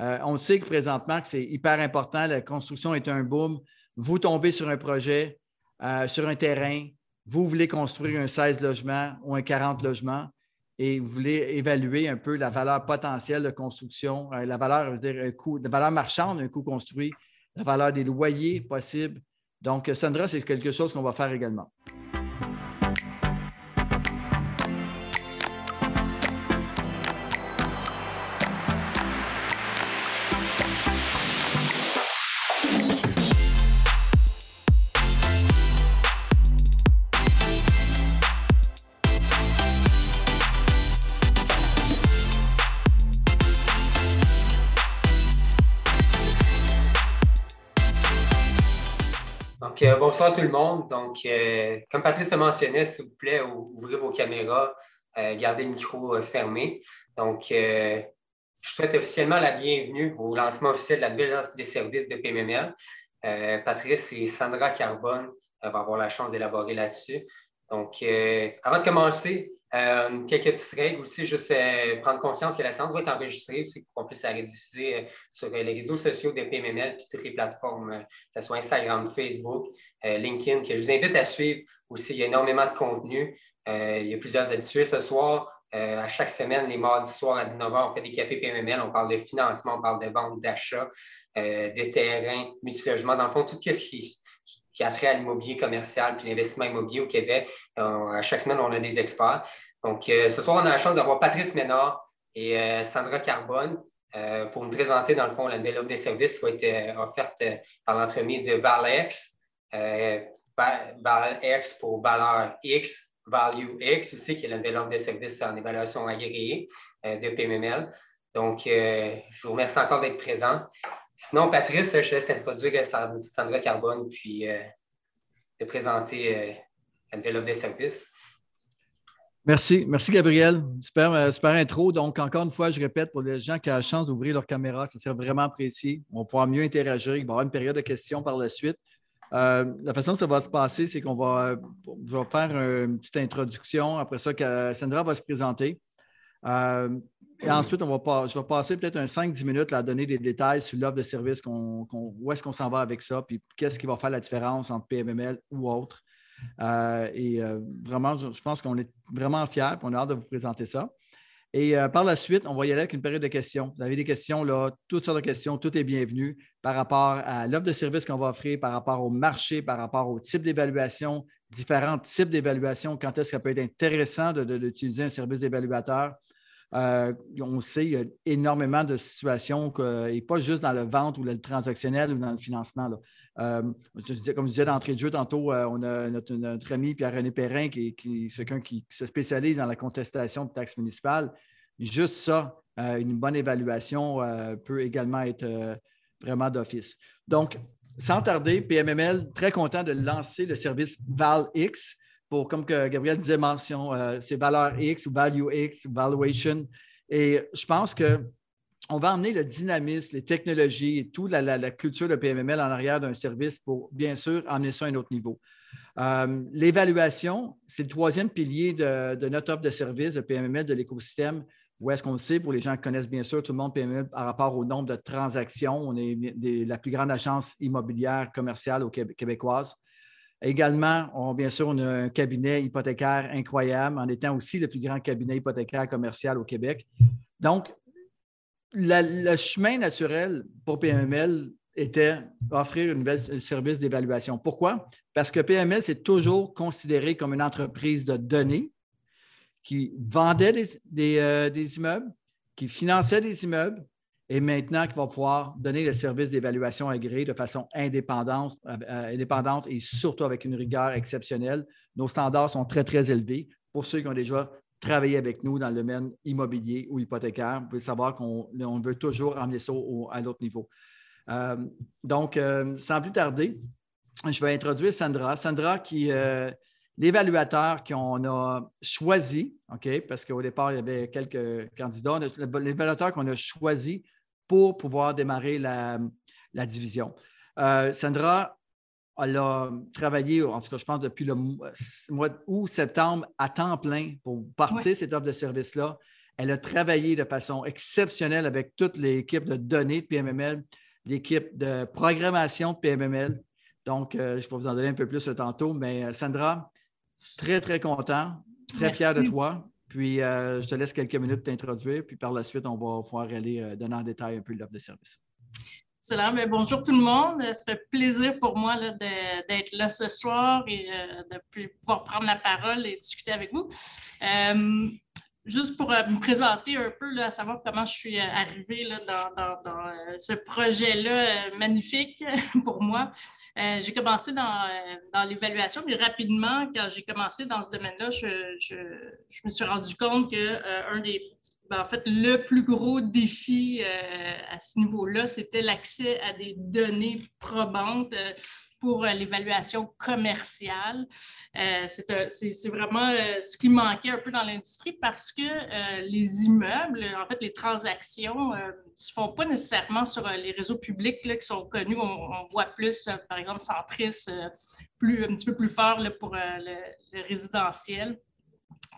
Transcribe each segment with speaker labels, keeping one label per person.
Speaker 1: Euh, on sait que présentement c'est hyper important. La construction est un boom. Vous tombez sur un projet, euh, sur un terrain, vous voulez construire un 16 logements ou un 40 logements et vous voulez évaluer un peu la valeur potentielle de construction, euh, la valeur, dire, un coût, la valeur marchande d'un coût construit, la valeur des loyers possibles. Donc, Sandra, c'est quelque chose qu'on va faire également.
Speaker 2: Tout le monde. Donc, euh, comme Patrice le mentionnait, s'il vous plaît, ouvrez vos caméras, euh, gardez le micro euh, fermé. Donc, je souhaite officiellement la bienvenue au lancement officiel de la nouvelle offre des services de PMML. Patrice et Sandra Carbone vont avoir la chance d'élaborer là-dessus. Donc, avant de commencer, euh, quelques petites règles aussi, juste euh, prendre conscience que la séance va être enregistrée aussi pour qu'on puisse la rediffuser euh, sur les réseaux sociaux de PMML puis toutes les plateformes, que ce soit Instagram, Facebook, LinkedIn, que je vous invite à suivre aussi. Il y a énormément de contenu. il y a plusieurs habitués ce soir. à chaque semaine, les mardis soirs à 19h, on fait des cafés PMML, on parle de financement, on parle de vente, d'achat, des terrains, multilogement. Dans le fond, tout ce qui, qui a trait à l'immobilier commercial puis l'investissement immobilier au Québec. Euh, à chaque semaine, on a des experts. Donc, euh, ce soir, on a la chance d'avoir Patrice Ménard et euh, Sandra Carbone pour nous présenter, dans le fond, la nouvelle offre des services qui va être offerte par l'entremise de ValX. ValX pour valeur X, Value X aussi, qui est la nouvelle offre des services en évaluation agréée de PMML. Donc, je vous remercie encore d'être présent. Sinon, Patrice, je laisse introduire Sandra Carbone puis euh, de présenter euh, la nouvelle offre des services.
Speaker 1: Merci. Merci, Gabriel. Super, euh, super intro. Donc, encore une fois, je répète, pour les gens qui ont la chance d'ouvrir leur caméra, ça sera vraiment apprécié. On pouvoir mieux interagir. Il va y avoir une période de questions par la suite. la façon dont ça va se passer, c'est qu'on va, va, faire une petite introduction. Après ça, Sandra va se présenter. Et ensuite, on va je vais passer peut-être un 5-10 minutes à donner des détails sur l'offre de service, où est-ce qu'on s'en va avec ça, puis qu'est-ce qui va faire la différence entre PMML ou autre. Euh, et euh, vraiment, je, pense qu'on est vraiment fiers, et on a hâte de vous présenter ça. Et euh, par la suite, on va y aller avec une période de questions. Vous avez des questions, là, toutes sortes de questions, tout est bienvenu par rapport à l'offre de service qu'on va offrir, par rapport au marché, par rapport au type d'évaluation, différents types d'évaluation, quand est-ce que ça peut être intéressant d'utiliser un service d'évaluateur. Euh, on sait qu'il y a énormément de situations, et pas juste dans le vente ou le transactionnel ou dans le financement. Euh, comme je disais d'entrée de jeu tantôt, euh, on a notre, ami Pierre-René Perrin, qui, est quelqu'un qui se spécialise dans la contestation de taxes municipales. Juste ça, une bonne évaluation peut également être vraiment d'office. Donc, sans tarder, PMML, très content de lancer le service ValX pour, comme que Gabriel disait, mention, euh, c'est valeur X ou value X, valuation. Et je pense qu'on va emmener le dynamisme, les technologies et toute la, culture de PMML en arrière d'un service pour, bien sûr, emmener ça à un autre niveau. Euh, l'évaluation, c'est le troisième pilier de, notre offre de service de PMML de l'écosystème. Où est-ce qu'on le sait? Pour les gens qui connaissent bien sûr tout le monde PMML par rapport au nombre de transactions. On est la plus grande agence immobilière commerciale au québécoise. Également, bien sûr, on a un cabinet hypothécaire incroyable, en étant aussi le plus grand cabinet hypothécaire commercial au Québec. Donc, le chemin naturel pour PML était d'offrir un service d'évaluation. Pourquoi? Parce que PML, c'est toujours considéré comme une entreprise de données qui vendait des euh, immeubles, qui finançait des immeubles, et maintenant qu'il va pouvoir donner le service d'évaluation agréé de façon indépendante, euh, euh, indépendante et surtout avec une rigueur exceptionnelle. Nos standards sont très, très élevés. Pour ceux qui ont déjà travaillé avec nous dans le domaine immobilier ou hypothécaire, vous pouvez savoir qu'on veut toujours emmener ça à l'autre niveau. Euh, donc, sans plus tarder, je vais introduire Sandra. Sandra qui l'évaluateur qu'on a choisi, OK, parce qu'au départ, il y avait quelques candidats, l'évaluateur qu'on a choisi pour pouvoir démarrer la, division. Euh, Sandra, elle a travaillé, en tout cas, je pense, depuis le mois d'août, septembre, à temps plein pour partir cette offre de service-là. Elle a travaillé de façon exceptionnelle avec toute l'équipe de données de PMML, l'équipe de programmation de PMML. Donc, euh, je vais vous en donner un peu plus tantôt. Mais euh, Sandra, très, très content, très fier de toi. Puis, euh, je te laisse quelques minutes t'introduire. Puis, par la suite, on va pouvoir aller donner en détail un peu l'offre de service.
Speaker 3: Mais bonjour tout le monde. Ça fait plaisir pour moi d'être là ce soir et de pouvoir prendre la parole et discuter avec vous juste pour euh, me présenter un peu, à savoir comment je suis euh, arrivée dans, euh, ce projet-là magnifique pour moi. j'ai commencé dans, l'évaluation, mais rapidement, quand j'ai commencé dans ce domaine-là, je, me suis rendu compte que un des ben, en fait, le plus gros défi à ce niveau-là, c'était l'accès à des données probantes pour euh, l'évaluation commerciale. Euh, c'est vraiment euh, ce qui manquait un peu dans l'industrie parce que les immeubles, en fait, les transactions ne se font pas nécessairement sur les réseaux publics qui sont connus. On, voit plus, par exemple, Centris, plus, un petit peu plus fort pour le résidentiel.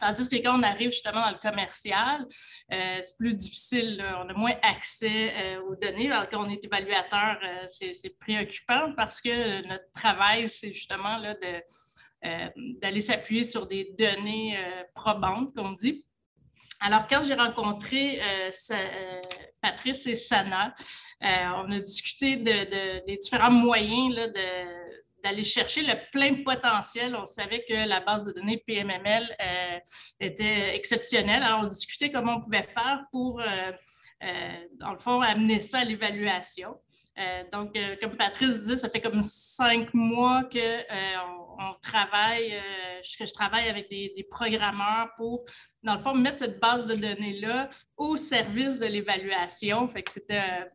Speaker 3: Tandis que quand on arrive justement dans le commercial, euh, c'est plus difficile, on a moins accès euh, aux données. Alors, quand on est évaluateur, euh, c'est préoccupant parce que notre travail, c'est justement là, d'aller s'appuyer sur des données probantes, comme on dit. Alors, quand j'ai rencontré Patrice et Sana, on a discuté de, des différents moyens là, de d'aller chercher le plein potentiel. On savait que la base de données PMML euh, était exceptionnelle. Alors, on discutait comment on pouvait faire pour, euh, euh, dans le fond, amener ça à l'évaluation. Donc, comme Patrice dit, ça fait comme cinq mois qu'on on travaille, que je travaille avec des, programmeurs pour, dans le fond, mettre cette base de données-là au service de l'évaluation. Fait que c'était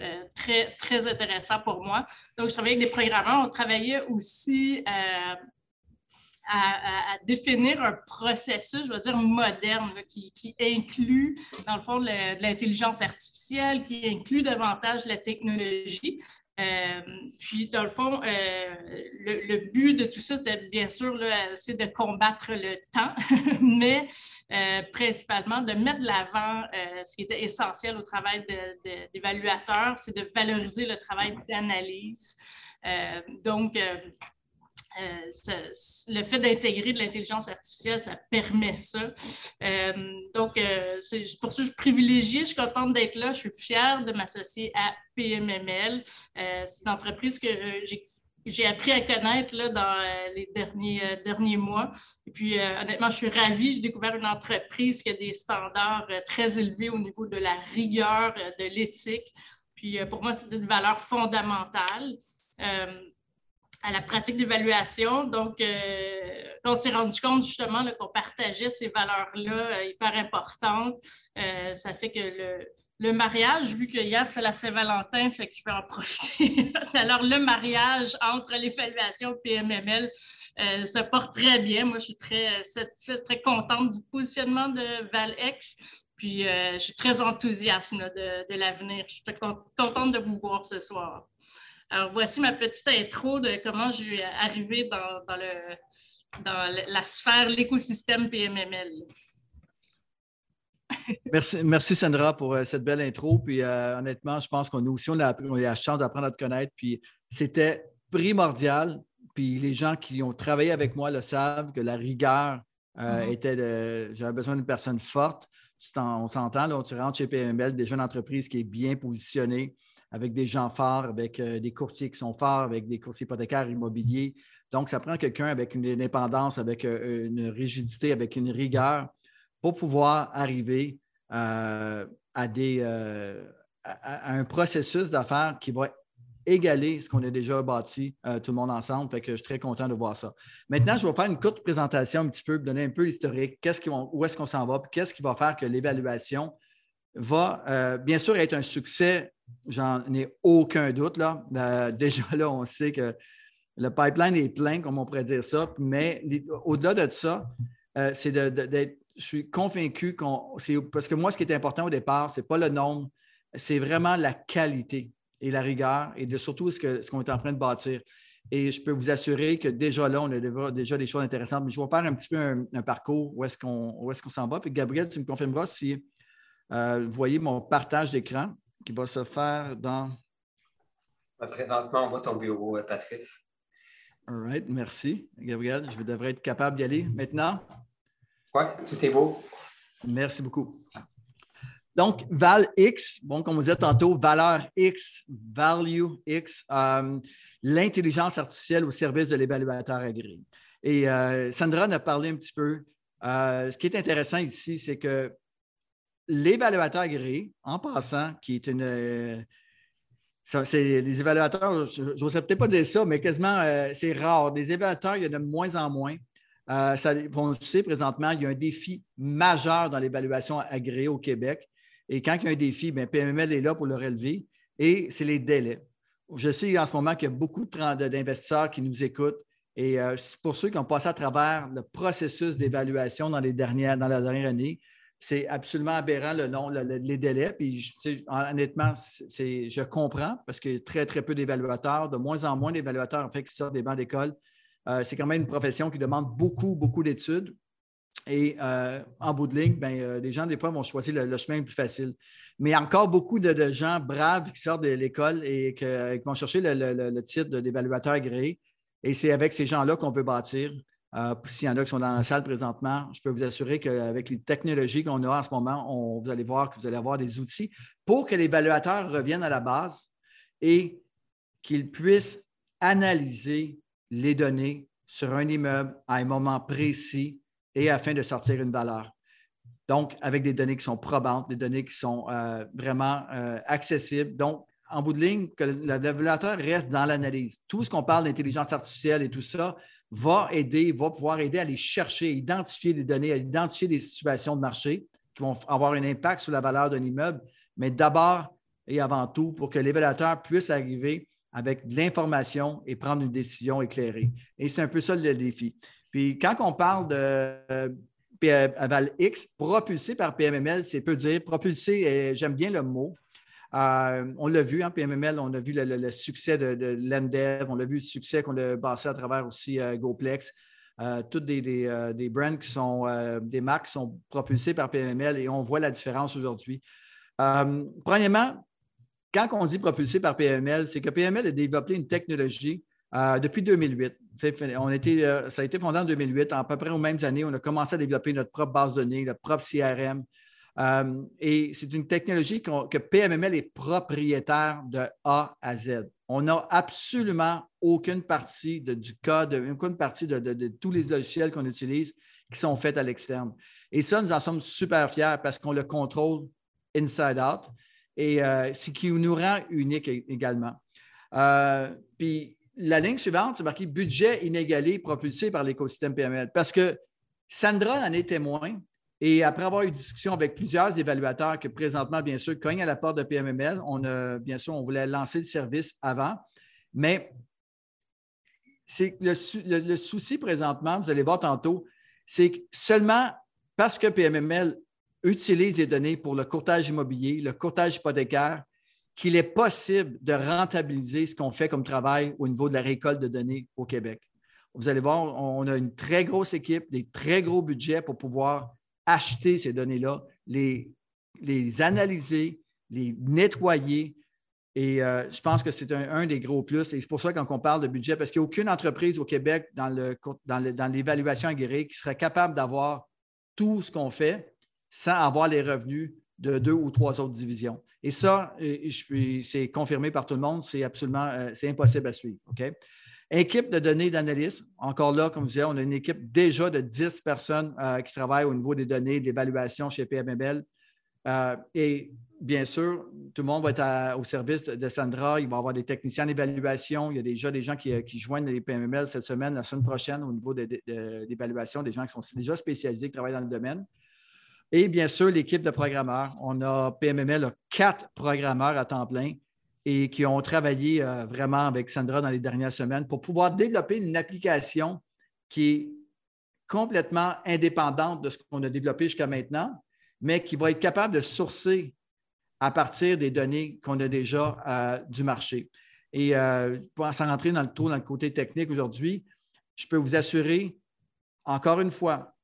Speaker 3: euh, très, très intéressant pour moi. Donc, je travaillais avec des programmeurs. On travaillait aussi euh, à, définir un processus, je veux dire, moderne, qui, inclut, dans le fond, l'intelligence artificielle, qui inclut davantage la technologie. Euh, puis, dans le fond, le, but de tout ça, c'était bien sûr de combattre le temps, mais principalement de mettre de l'avant ce qui était essentiel au travail d'évaluateur, c'est de valoriser le travail d'analyse. donc, euh, le fait d'intégrer de l'intelligence artificielle, ça permet ça. Euh, donc, euh, pour ça je privilégie, je suis contente d'être là, je suis fière de m'associer à PMML. c'est une entreprise que j'ai appris à connaître là, dans les derniers, derniers mois. Et puis, honnêtement, je suis ravie. J'ai découvert une entreprise qui a des standards très élevés au niveau de la rigueur, de l'éthique. Puis, pour moi, c'est une valeur fondamentale à la pratique d'évaluation. Donc, euh, on s'est rendu compte justement qu'on partageait ces valeurs-là euh, hyper importantes. Euh, ça fait que le, le mariage, vu que hier c'est la Saint-Valentin, fait que je vais en profiter. Alors, le mariage entre l'évaluation et PMML se porte très bien. Moi, je suis très très contente du positionnement de Valex. Puis, je suis très enthousiaste de, de l'avenir. Je suis très contente de vous voir ce soir. Alors, voici ma petite intro de comment je suis arrivée dans, dans, la sphère, l'écosystème PMML.
Speaker 1: Merci, merci Sandra pour euh, cette belle intro. Puis euh, honnêtement, je pense qu'on a aussi la, la chance d'apprendre à te connaître. Puis c'était primordial. Puis les gens qui ont travaillé avec moi le savent que la rigueur euh, mm-hmm. était de. J'avais besoin d'une personne forte. On s'entend, là, tu rentres chez PML, déjà une entreprise qui est bien positionnée, avec des gens forts, avec euh, des courtiers qui sont forts, avec des courtiers hypothécaires immobiliers. Donc, ça prend quelqu'un avec une indépendance, avec euh, une rigidité, avec une rigueur pour pouvoir arriver euh, à, des, à, un processus d'affaires qui va égaler ce qu'on a déjà bâti tout le monde ensemble. Fait que je suis très content de voir ça. Maintenant, je vais faire une courte présentation un petit peu, donner un peu l'historique, où est-ce qu'on s'en va, qu'est-ce qui va faire que l'évaluation va bien sûr être un succès J'en ai aucun doute. Là. Euh, déjà là, on sait que le pipeline est plein, comme on pourrait dire ça. Mais au-delà de ça, euh, c'est d'être. Je suis convaincu qu'on. Parce que moi, ce qui est important au départ, ce n'est pas le nombre, c'est vraiment la qualité et la rigueur et de surtout ce qu'on ce est en train de bâtir. Et je peux vous assurer que déjà là, on a déjà des choses intéressantes. Mais je vais faire un petit peu un, parcours où est-ce qu'on est s'en va. Puis Gabriel, tu me confirmeras si euh, vous voyez mon partage d'écran qui va se faire dans.
Speaker 2: Présentement, on voit ton bureau, euh, Patrice.
Speaker 1: All right, merci, Gabriel. Je devrais être capable d'y aller maintenant.
Speaker 2: Oui, tout est beau.
Speaker 1: Merci beaucoup. Donc, Val X, bon, comme on disait tantôt, valeur X, value X, euh, l'intelligence artificielle au service de l'évaluateur agréé. Et euh, Sandra en a parlé un petit peu. Euh, ce qui est intéressant ici, c'est que l'évaluateur agréé, en passant, qui est une. c'est les évaluateurs, je n'oserais peut-être pas dire ça, mais quasiment, c'est rare. Des évaluateurs, il y en a de moins en moins. Ça, on le sait présentement, il y a un défi majeur dans l'évaluation agréée au Québec. Et quand il y a un défi, bien, PMML est là pour le relever. Et c'est les délais. Je sais en ce moment qu'il y a beaucoup d'investisseurs qui nous écoutent. Et euh, pour ceux qui ont passé à travers le processus d'évaluation dans, les dernières, dans la dernière année, c'est absolument aberrant le nom, les délais. Puis, honnêtement, je comprends parce qu'il y a très, très peu d'évaluateurs, de moins en moins d'évaluateurs en qui sortent des bancs d'école. Euh, c'est quand même une profession qui demande beaucoup, beaucoup d'études. Et euh, en bout de ligne, ben, euh, les gens, des fois, vont choisir le, chemin le plus facile. Mais encore beaucoup de, gens braves qui sortent de l'école et qui vont chercher le, titre d'évaluateur agréé. Et c'est avec ces gens-là qu'on peut bâtir. Euh, S'il y en a qui sont dans la salle présentement, je peux vous assurer qu'avec les technologies qu'on a en ce moment, vous allez voir que vous allez avoir des outils pour que l'évaluateur revienne à la base et qu'il puisse analyser les données sur un immeuble à un moment précis et afin de sortir une valeur. Donc, avec des données qui sont probantes, des données qui sont euh, vraiment euh, accessibles. Donc, en bout de ligne, que le développeur reste dans l'analyse. Tout ce qu'on parle d'intelligence artificielle et tout ça va aider, va pouvoir aider à aller chercher, à identifier les données, à identifier des situations de marché qui vont avoir un impact sur la valeur d'un immeuble, mais d'abord et avant tout pour que l'évaluateur puisse arriver avec de l'information et prendre une décision éclairée. Et c'est un peu ça le défi. Puis quand on parle de euh, aval X, propulsé par PMML, c'est peu dire. Propulsé, j'aime bien le mot. Euh, on l'a vu, en hein, PMML, on a vu le, succès de, de l'Endev, on a vu le succès qu'on a passé à travers aussi euh, GoPlex. toutes des, des, brands qui sont, des marques sont propulsées par PMML et on voit la différence aujourd'hui. premièrement, quand on dit propulsé par PML, c'est que PML a développé une technologie euh, depuis 2008. On euh, ça a été fondé en 2008. En à peu près aux mêmes années, on a commencé à développer notre propre base de données, notre propre CRM. Euh, et c'est une technologie que PMML est propriétaire de A à Z. On n'a absolument aucune partie du code, aucune partie de, tous les logiciels qu'on utilise qui sont faits à l'externe. Et ça, nous en sommes super fiers parce qu'on le contrôle inside out et ce qui nous rend unique également. puis la ligne suivante, c'est marqué budget inégalé propulsé par l'écosystème PML. Parce que Sandra en est témoin. Et après avoir eu discussion avec plusieurs évaluateurs que présentement, bien sûr, cognent à la porte de PMML, on a, bien sûr, on voulait lancer le service avant. Mais c'est le, souci présentement, vous allez voir tantôt, c'est que seulement parce que PMML utilise les données pour le courtage immobilier, le courtage hypothécaire, qu'il est possible de rentabiliser ce qu'on fait comme travail au niveau de la récolte de données au Québec. Vous allez voir, on a une très grosse équipe, des très gros budgets pour pouvoir acheter ces données-là, les, les analyser, les nettoyer. Et euh, je pense que c'est un, des gros plus. Et c'est pour ça quand on parle de budget, parce qu'il n'y a aucune entreprise au Québec dans, le, dans l'évaluation aguerrée qui serait capable d'avoir tout ce qu'on fait sans avoir les revenus de deux ou trois autres divisions. Et ça, euh, c'est confirmé par tout le monde, c'est absolument euh, c'est impossible à suivre. Équipe de données d'analyse. Encore là, comme je disais, on a une équipe déjà de 10 personnes euh, qui travaillent au niveau des données d'évaluation chez PMBL. et bien sûr, tout le monde va être au service de, Sandra. Il va y avoir des techniciens d'évaluation. Il y a déjà des gens qui, joignent les PMML cette semaine, la semaine prochaine, au niveau d'évaluation, des gens qui sont déjà spécialisés, qui travaillent dans le domaine. Et bien sûr, l'équipe de programmeurs. On a PMML a quatre programmeurs à temps plein et qui ont travaillé euh, vraiment avec Sandra dans les dernières semaines pour pouvoir développer une application qui est complètement indépendante de ce qu'on a développé jusqu'à maintenant, mais qui va être capable de sourcer à partir des données qu'on a déjà euh, du marché. Et euh, sans rentrer dans le tour dans le côté technique aujourd'hui, je peux vous assurer, encore une fois,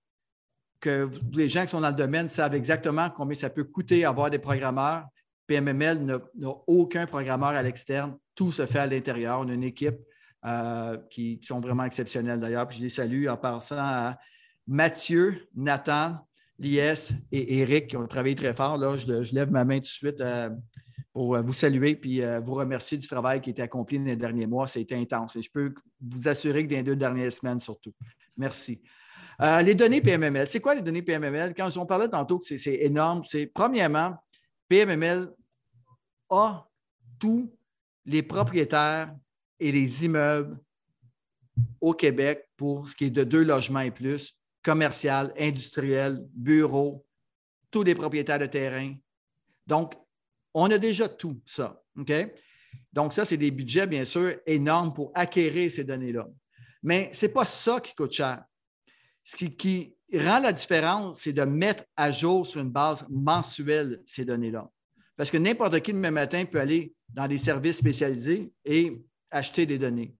Speaker 1: que les gens qui sont dans le domaine savent exactement combien ça peut coûter avoir des programmeurs. PMML n'a aucun programmeur à l'externe. Tout se fait à l'intérieur. On a une équipe euh, qui, sont vraiment exceptionnelles d'ailleurs. Je les salue en passant à Mathieu, Nathan, Lies et Eric qui ont travaillé très fort. Je, lève ma main tout de suite euh, pour vous saluer puis euh, vous remercier du travail qui a été accompli dans les derniers mois. Ça été intense et je peux vous assurer que dans les deux dernières semaines surtout. Merci. Euh, les données PMML, c'est quoi les données PMML? Quand on parlait tantôt c'est énorme, c'est premièrement, PMML a tous les propriétaires et les immeubles au Québec pour ce qui est de deux logements et plus, commercial, industriel, bureau, tous les propriétaires de terrain. Donc, on a déjà tout ça. OK? Donc, ça, c'est des budgets, bien sûr, énormes pour acquérir ces données-là. Mais ce n'est pas ça qui coûte cher. Ce qui, rend la différence, c'est de mettre à jour sur une base mensuelle ces données-là. Parce que n'importe qui, demain matin, peut aller dans des services spécialisés et acheter des données.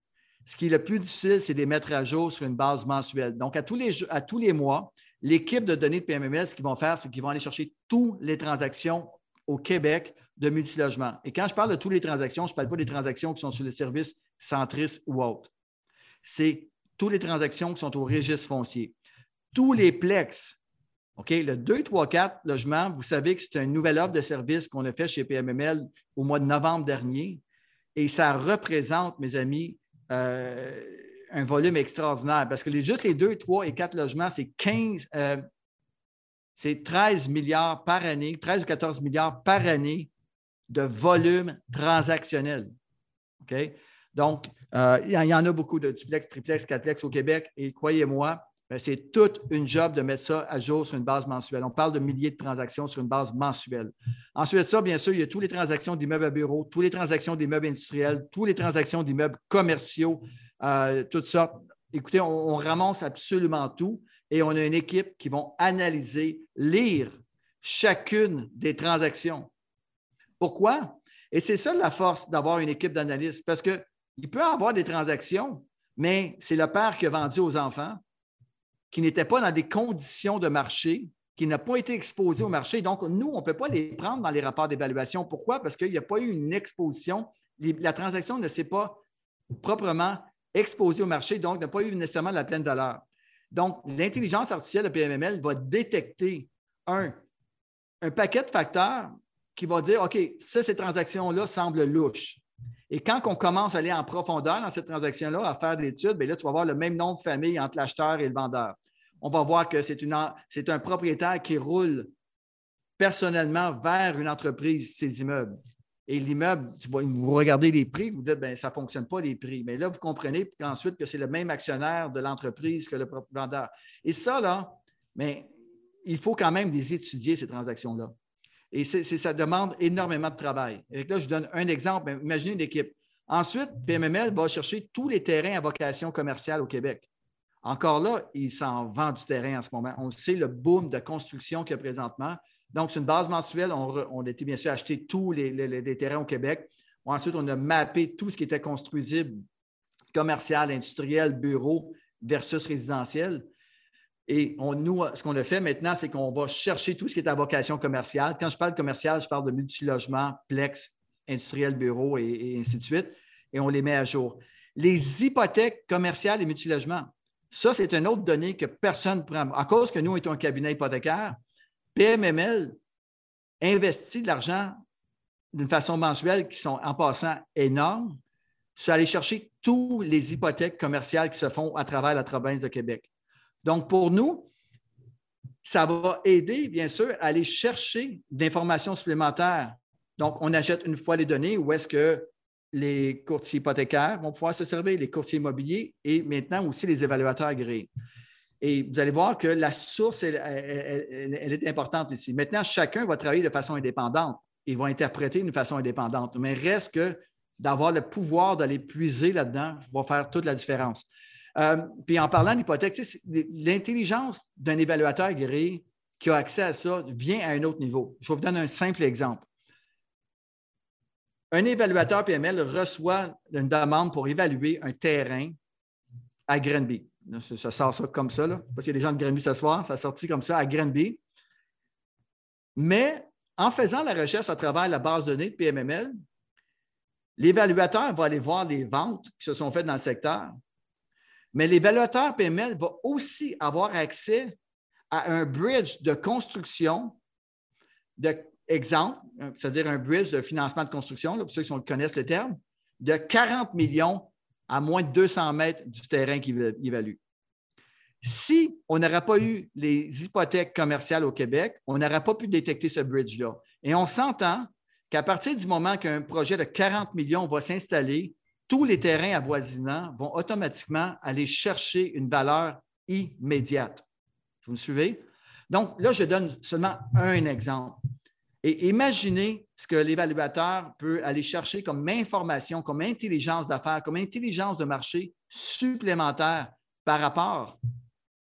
Speaker 1: Ce qui est le plus difficile, c'est de les mettre à jour sur une base mensuelle. Donc, à tous les, mois, l'équipe de données de PMML, ce qu'ils vont faire, c'est qu'ils vont aller chercher toutes les transactions au Québec de multilogement. Et quand je parle de toutes les transactions, je ne parle pas des transactions qui sont sur les services centristes ou autres. C'est toutes les transactions qui sont au registre foncier. Tous les plex, OK, le 2, 3, 4 logements, vous savez que c'est une nouvelle offre de service qu'on a fait chez PMML au mois de novembre dernier. Et ça représente, mes amis, euh, un volume extraordinaire. Parce que juste les 2, 3 et 4 logements, c'est 15, euh, c'est 13 milliards par année, 13 ou 14 milliards par année de volume transactionnel. Donc, euh, il y en a beaucoup de duplex, triplex, quatreplex au Québec. Et croyez-moi, c'est toute une job de mettre ça à jour sur une base mensuelle. On parle de milliers de transactions sur une base mensuelle. Ensuite de ça, bien sûr, il y a toutes les transactions d'immeubles à bureaux, toutes les transactions d'immeubles industriels, toutes les transactions d'immeubles commerciaux, euh, tout ça. Écoutez, on, on, ramasse absolument tout et on a une équipe qui va analyser, lire chacune des transactions. Pourquoi? Et c'est ça la force d'avoir une équipe d'analyste parce que il peut y avoir des transactions, mais c'est le père qui a vendu aux enfants, qui n'était pas dans des conditions de marché, qui n'a pas été exposé au marché. Donc, nous, on ne peut pas les prendre dans les rapports d'évaluation. Pourquoi? Parce qu'il n'y a pas eu une exposition. La transaction ne s'est pas proprement exposée au marché, donc n'a pas eu nécessairement la pleine valeur. Donc, l'intelligence artificielle de PMML va détecter un, un paquet de facteurs qui va dire, OK, ça, ces transactions-là semblent louches. Et quand on commence à aller en profondeur dans cette transaction-là, à faire des études, bien là, tu vas voir le même nom de famille entre l'acheteur et le vendeur. On va voir que c'est un propriétaire qui roule personnellement vers une entreprise, ses immeubles. Et l'immeuble, vous regardez les prix, vous dites, bien, ça ne fonctionne pas les prix. Mais là, vous comprenez ensuite que c'est le même actionnaire de l'entreprise que le vendeur. Et ça, là, mais il faut quand même les étudier, ces transactions-là. Et ça demande énormément de travail. Et là, je donne un exemple. Imaginez une équipe. Ensuite, PMML va chercher tous les terrains à vocation commerciale au Québec. Encore là, il s'en vend du terrain en ce moment. On sait le boom de construction qu'il y a présentement. Donc, c'est une base mensuelle. On, été bien sûr acheter tous les, terrains au Québec. Ensuite, on a mappé tout ce qui était construisible, commercial, industriel, bureau versus résidentiel. Et nous, ce qu'on a fait maintenant, c'est qu'on va chercher tout ce qui est à vocation commerciale. Quand je parle commercial, je parle de multilogement, plex, industriel, bureau et, ainsi de suite. Et on les met à jour. Les hypothèques commerciales et multilogements, ça, c'est une autre donnée que personne ne prend. À cause que nous, on est un cabinet hypothécaire, PMML investit de l'argent d'une façon mensuelle qui sont en passant énormes sur aller chercher toutes les hypothèques commerciales qui se font à travers la province de Québec. Donc, pour nous, ça va aider, bien sûr, à aller chercher d'informations supplémentaires. Donc, on achète une fois les données où est-ce que les courtiers hypothécaires vont pouvoir se servir, les courtiers immobiliers et maintenant aussi les évaluateurs agréés. Et vous allez voir que la source, elle, est importante ici. Maintenant, chacun va travailler de façon indépendante et va interpréter d'une façon indépendante. Mais reste que d'avoir le pouvoir d'aller puiser là-dedans va faire toute la différence. Euh, puis en parlant d'hypothèque, l'intelligence d'un évaluateur agréé qui a accès à ça vient à un autre niveau. Je vais vous donner un simple exemple. un évaluateur PML reçoit une demande pour évaluer un terrain à Grenby. Ça sort ça comme ça, là. parce qu'il y a des gens de Grenby ce soir, ça a sorti comme ça à Grenby. Mais en faisant la recherche à travers la base de données de PMML, l'évaluateur va aller voir les ventes qui se sont faites dans le secteur. Mais l'évaluateur PML va aussi avoir accès à un bridge de construction, d'exemple, c'est-à-dire un bridge de financement de construction, pour ceux qui connaissent le terme, de 40 millions à moins de 200 mètres du terrain qu'il évalue. Si on n'aurait pas eu les hypothèques commerciales au Québec, on n'aurait pas pu détecter ce bridge-là. Et on s'entend qu'à partir du moment qu'un projet de 40 millions va s'installer, tous les terrains avoisinants vont automatiquement aller chercher une valeur immédiate. Vous me suivez? Donc, là, je donne seulement un exemple. Et imaginez ce que l'évaluateur peut aller chercher comme information, comme intelligence d'affaires, comme intelligence de marché supplémentaire par rapport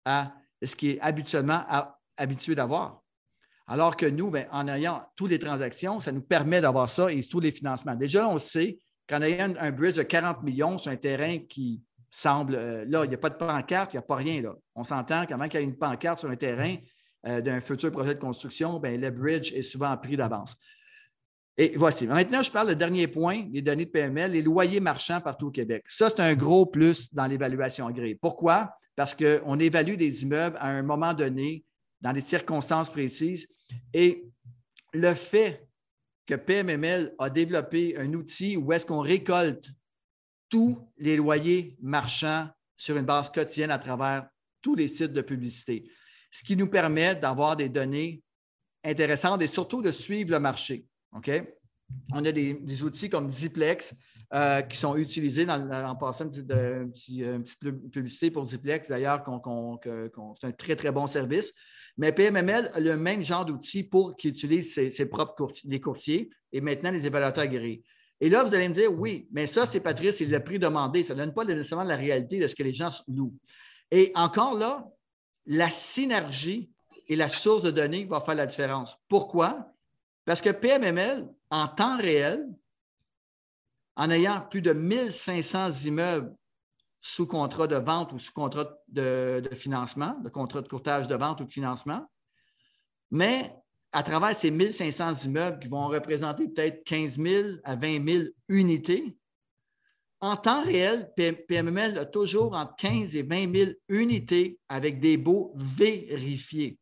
Speaker 1: à ce qui est habituellement habitué d'avoir. Alors que nous, ben, en ayant toutes les transactions, ça nous permet d'avoir ça et tous les financements. Déjà, on sait qu'en ayant un, bridge de 40 millions sur un terrain qui semble, euh, là, il n'y a pas de pancarte, il n'y a pas rien. Là. On s'entend qu'avant qu'il y ait une pancarte sur un terrain euh, d'un futur projet de construction, ben, le bridge est souvent pris d'avance. Et voici. Maintenant, je parle du dernier point, les données de PML, les loyers marchands partout au Québec. Ça, c'est un gros plus dans l'évaluation agréée. Pourquoi? Parce qu'on évalue des immeubles à un moment donné, dans des circonstances précises. Et le fait que PMML a développé un outil où est-ce qu'on récolte tous les loyers marchands sur une base quotidienne à travers tous les sites de publicité, ce qui nous permet d'avoir des données intéressantes et surtout de suivre le marché. On a des, outils comme Ziplex euh, qui sont utilisés dans, en passant une, petite publicité pour Ziplex, d'ailleurs, c'est un très, très bon service. Mais PMML a le même genre d'outils pour qui utilise ses, propres courtiers, et maintenant les évaluateurs agréés. Et là, vous allez me dire, oui, mais ça, c'est Patrice, c'est le prix demandé. Ça ne donne pas nécessairement la réalité de ce que les gens louent. Et encore là, la synergie et la source de données va faire la différence. Pourquoi? Parce que PMML, en temps réel, en ayant plus de 1500 immeubles sous contrat de vente ou sous contrat de, financement, de contrat de courtage de vente ou de financement, mais à travers ces 1500 immeubles qui vont représenter peut-être 15 000 à 20 000 unités, en temps réel, PMML a toujours entre 15 et 20 000 unités avec des baux vérifiés.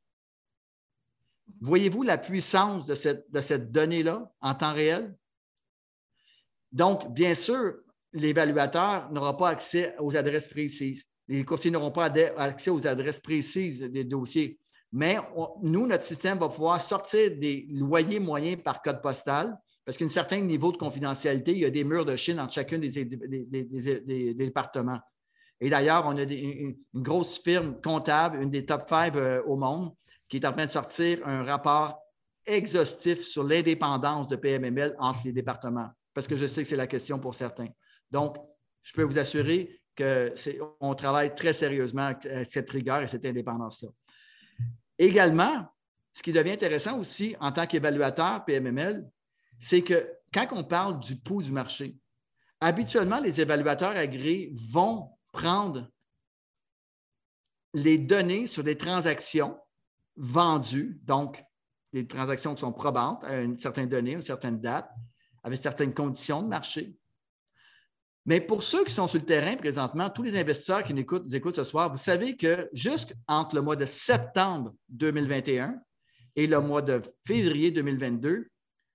Speaker 1: Voyez-vous la puissance de cette, de cette donnée-là en temps réel? Donc, bien sûr, l'évaluateur n'aura pas accès aux adresses précises. Les courtiers n'auront pas accès aux adresses précises des dossiers. Mais nous, notre système va pouvoir sortir des loyers moyens par code postal parce qu'il y a un certain niveau de confidentialité. Il y a des murs de Chine entre chacun des, départements. Et d'ailleurs, on a une, grosse firme comptable, une des top five euh, au monde, qui est en train de sortir un rapport exhaustif sur l'indépendance de PMML entre les départements, parce que je sais que c'est la question pour certains. Donc, je peux vous assurer qu'on travaille très sérieusement avec cette rigueur et cette indépendance-là. Également, ce qui devient intéressant aussi en tant qu'évaluateur PMML, c'est que quand on parle du pouls du marché, habituellement, les évaluateurs agréés vont prendre les données sur des transactions vendues, donc des transactions qui sont probantes à une certaine donnée, une certaine date, avec certaines conditions de marché. Mais pour ceux qui sont sur le terrain présentement, tous les investisseurs qui nous écoutent, ce soir, vous savez que jusqu'entre le mois de septembre 2021 et le mois de février 2022,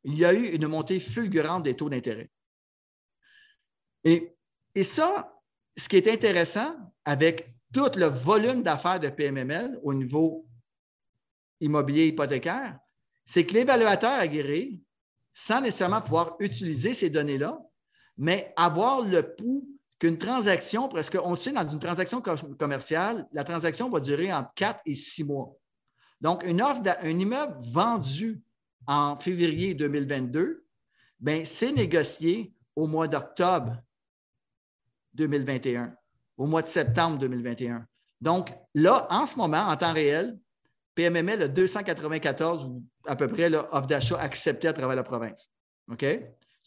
Speaker 1: il y a eu une montée fulgurante des taux d'intérêt. Et, et, ça, ce qui est intéressant avec tout le volume d'affaires de PMML au niveau immobilier hypothécaire, c'est que l'évaluateur agréé, sans nécessairement pouvoir utiliser ces données-là, mais avoir le pouls qu'une transaction, parce qu'on le sait, dans une transaction commerciale, la transaction va durer entre 4 et 6 mois. Donc, une offre un immeuble vendu en février 2022, ben, c'est négocié au mois d'octobre 2021, au mois de septembre 2021. Donc, là, en ce moment, en temps réel, PMML a 294 ou à peu près offres d'achat acceptées à travers la province. OK?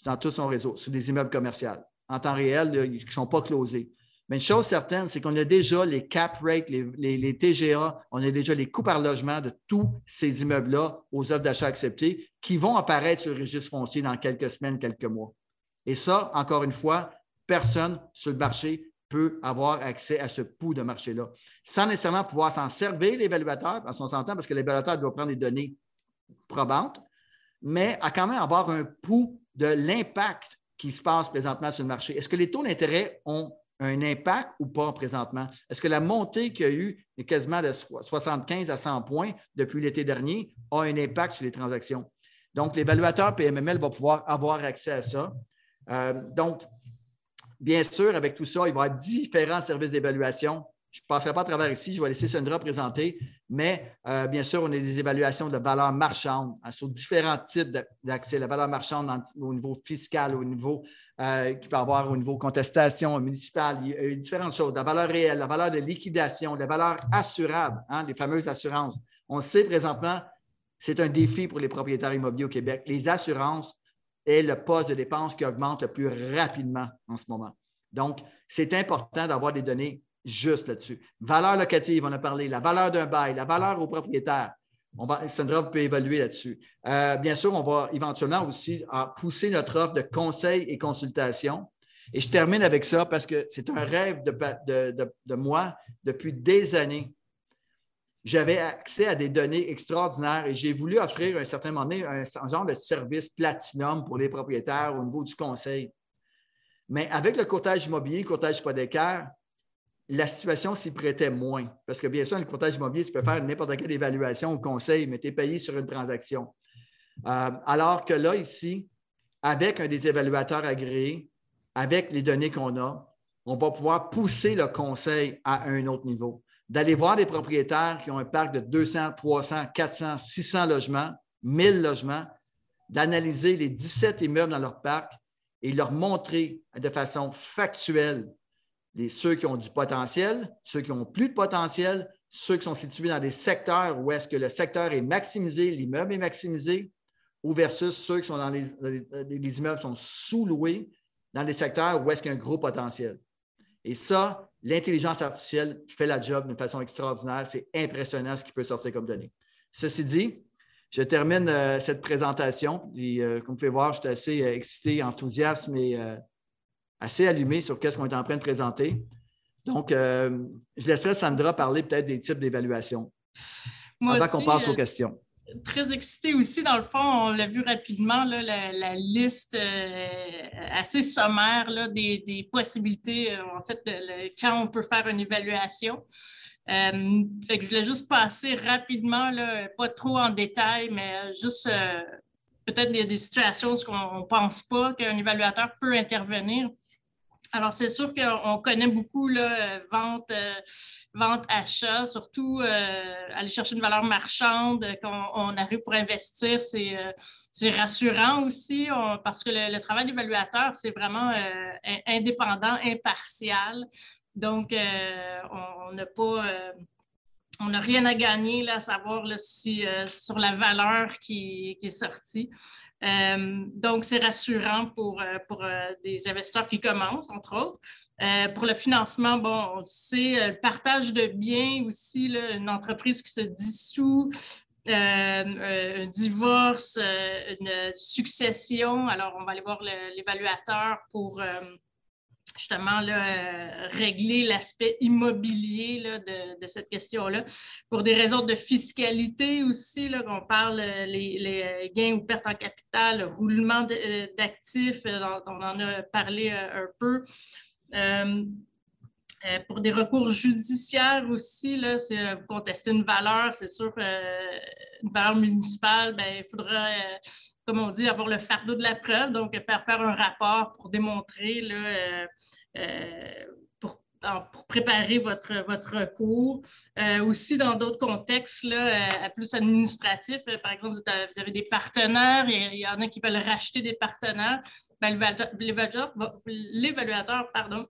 Speaker 1: Dans tout son réseau, sur des immeubles commerciaux, en temps réel, qui ne sont pas closés. Mais une chose certaine, c'est qu'on a déjà les cap rates, les, TGA, on a déjà les coûts par logement de tous ces immeubles-là aux offres d'achat acceptées qui vont apparaître sur le registre foncier dans quelques semaines, quelques mois. Et ça, encore une fois, personne sur le marché peut avoir accès à ce pouls de marché-là, sans nécessairement pouvoir s'en servir, l'évaluateur, à son s'entend, parce que l'évaluateur doit prendre des données probantes, mais à quand même avoir un pouls de l'impact qui se passe présentement sur le marché. Est-ce que les taux d'intérêt ont un impact ou pas présentement? Est-ce que la montée qu'il y a eu quasiment de 75 à 100 points depuis l'été dernier a un impact sur les transactions? Donc, l'évaluateur PMML va pouvoir avoir accès à ça. Euh, donc, bien sûr, avec tout ça, il va y avoir différents services d'évaluation. Je ne passerai pas à travers ici, je vais laisser Sandra présenter, mais euh, bien sûr, on a des évaluations de valeur marchande hein, sur différents types d'accès. La valeur marchande au niveau fiscal, au niveau euh, qui peut avoir au niveau contestation municipale, il y a différentes choses. La valeur réelle, la valeur de liquidation, la valeur assurable, hein, les fameuses assurances. On sait présentement, c'est un défi pour les propriétaires immobiliers au Québec. Les assurances est le poste de dépense qui augmente le plus rapidement en ce moment. Donc, c'est important d'avoir des données justes là-dessus. Valeur locative, on a parlé, la valeur d'un bail, la valeur au propriétaire. On va, Sandra peut évaluer là-dessus. Euh, bien sûr, on va éventuellement aussi euh, pousser notre offre de conseils et consultation. Et je termine avec ça parce que c'est un rêve de, moi depuis des années. J'avais accès à des données extraordinaires et j'ai voulu offrir à un certain moment un, genre de service platinum pour les propriétaires au niveau du conseil. Mais avec le courtage immobilier, courtage hypothécaire, la situation s'y prêtait moins. Parce que bien sûr, le courtage immobilier, tu peux faire n'importe quelle évaluation ou conseil, mais tu es payé sur une transaction. Euh, alors que là, ici, avec un des évaluateurs agréés, avec les données qu'on a, on va pouvoir pousser le conseil à un autre niveau. D'aller voir des propriétaires qui ont un parc de 200, 300, 400, 600 logements, 1000 logements, d'analyser les 17 immeubles dans leur parc et leur montrer de façon factuelle les, ceux qui ont du potentiel, ceux qui ont plus de potentiel, ceux qui sont situés dans des secteurs où est-ce que le secteur est maximisé, l'immeuble est maximisé, ou versus ceux qui sont dans les, les, immeubles sont sous-loués dans des secteurs où est-ce qu'il y a un gros potentiel. Et ça, l'intelligence artificielle fait la job d'une façon extraordinaire. C'est impressionnant ce qui peut sortir comme données. Ceci dit, je termine euh, cette présentation. Et, euh, comme vous pouvez voir, je suis assez euh, excité, enthousiaste, mais assez allumé sur ce qu'on est en train de présenter. Donc, euh, je laisserai Sandra parler peut-être des types d'évaluation avant qu'on passe aux euh, questions.
Speaker 3: Très excité aussi, dans le fond, on l'a vu rapidement, la, liste euh, assez sommaire des, possibilités, en fait, quand on peut faire une évaluation. fait que je voulais juste passer rapidement, pas trop en détail, mais juste peut-être des, des situations où on ne pense pas qu'un évaluateur peut intervenir. Alors, c'est sûr qu'on connaît beaucoup là, vente, euh, vente, achat, surtout euh, aller chercher une valeur marchande quand on arrive pour investir, c'est euh, rassurant aussi parce que le, travail d'évaluateur, c'est vraiment indépendant, impartial. Donc, on n'a pas on n'a rien à gagner là, à savoir si, sur la valeur qui, est sortie. Euh, donc, c'est rassurant pour, euh, pour euh, des investisseurs qui commencent, entre autres. pour le financement, bon, c'est le partage de biens aussi, une entreprise qui se dissout, un divorce, une succession. Alors, on va aller voir l'évaluateur pour justement là, régler l'aspect immobilier de, cette question-là. Pour des raisons de fiscalité aussi, là, qu'on parle les, les, gains ou pertes en capital, le roulement euh, d'actifs, euh, on en a parlé euh, un peu. pour des recours judiciaires aussi, là, si vous contestez une valeur, c'est sûr une valeur municipale, ben, il faudra comme on dit, avoir le fardeau de la preuve, donc faire faire un rapport pour démontrer, là, euh, euh, pour, préparer votre, votre recours. Euh, aussi, dans d'autres contextes, là, plus administratifs, par exemple, vous avez des partenaires, il y en a qui veulent racheter des partenaires, ben, l'évaluateur, pardon,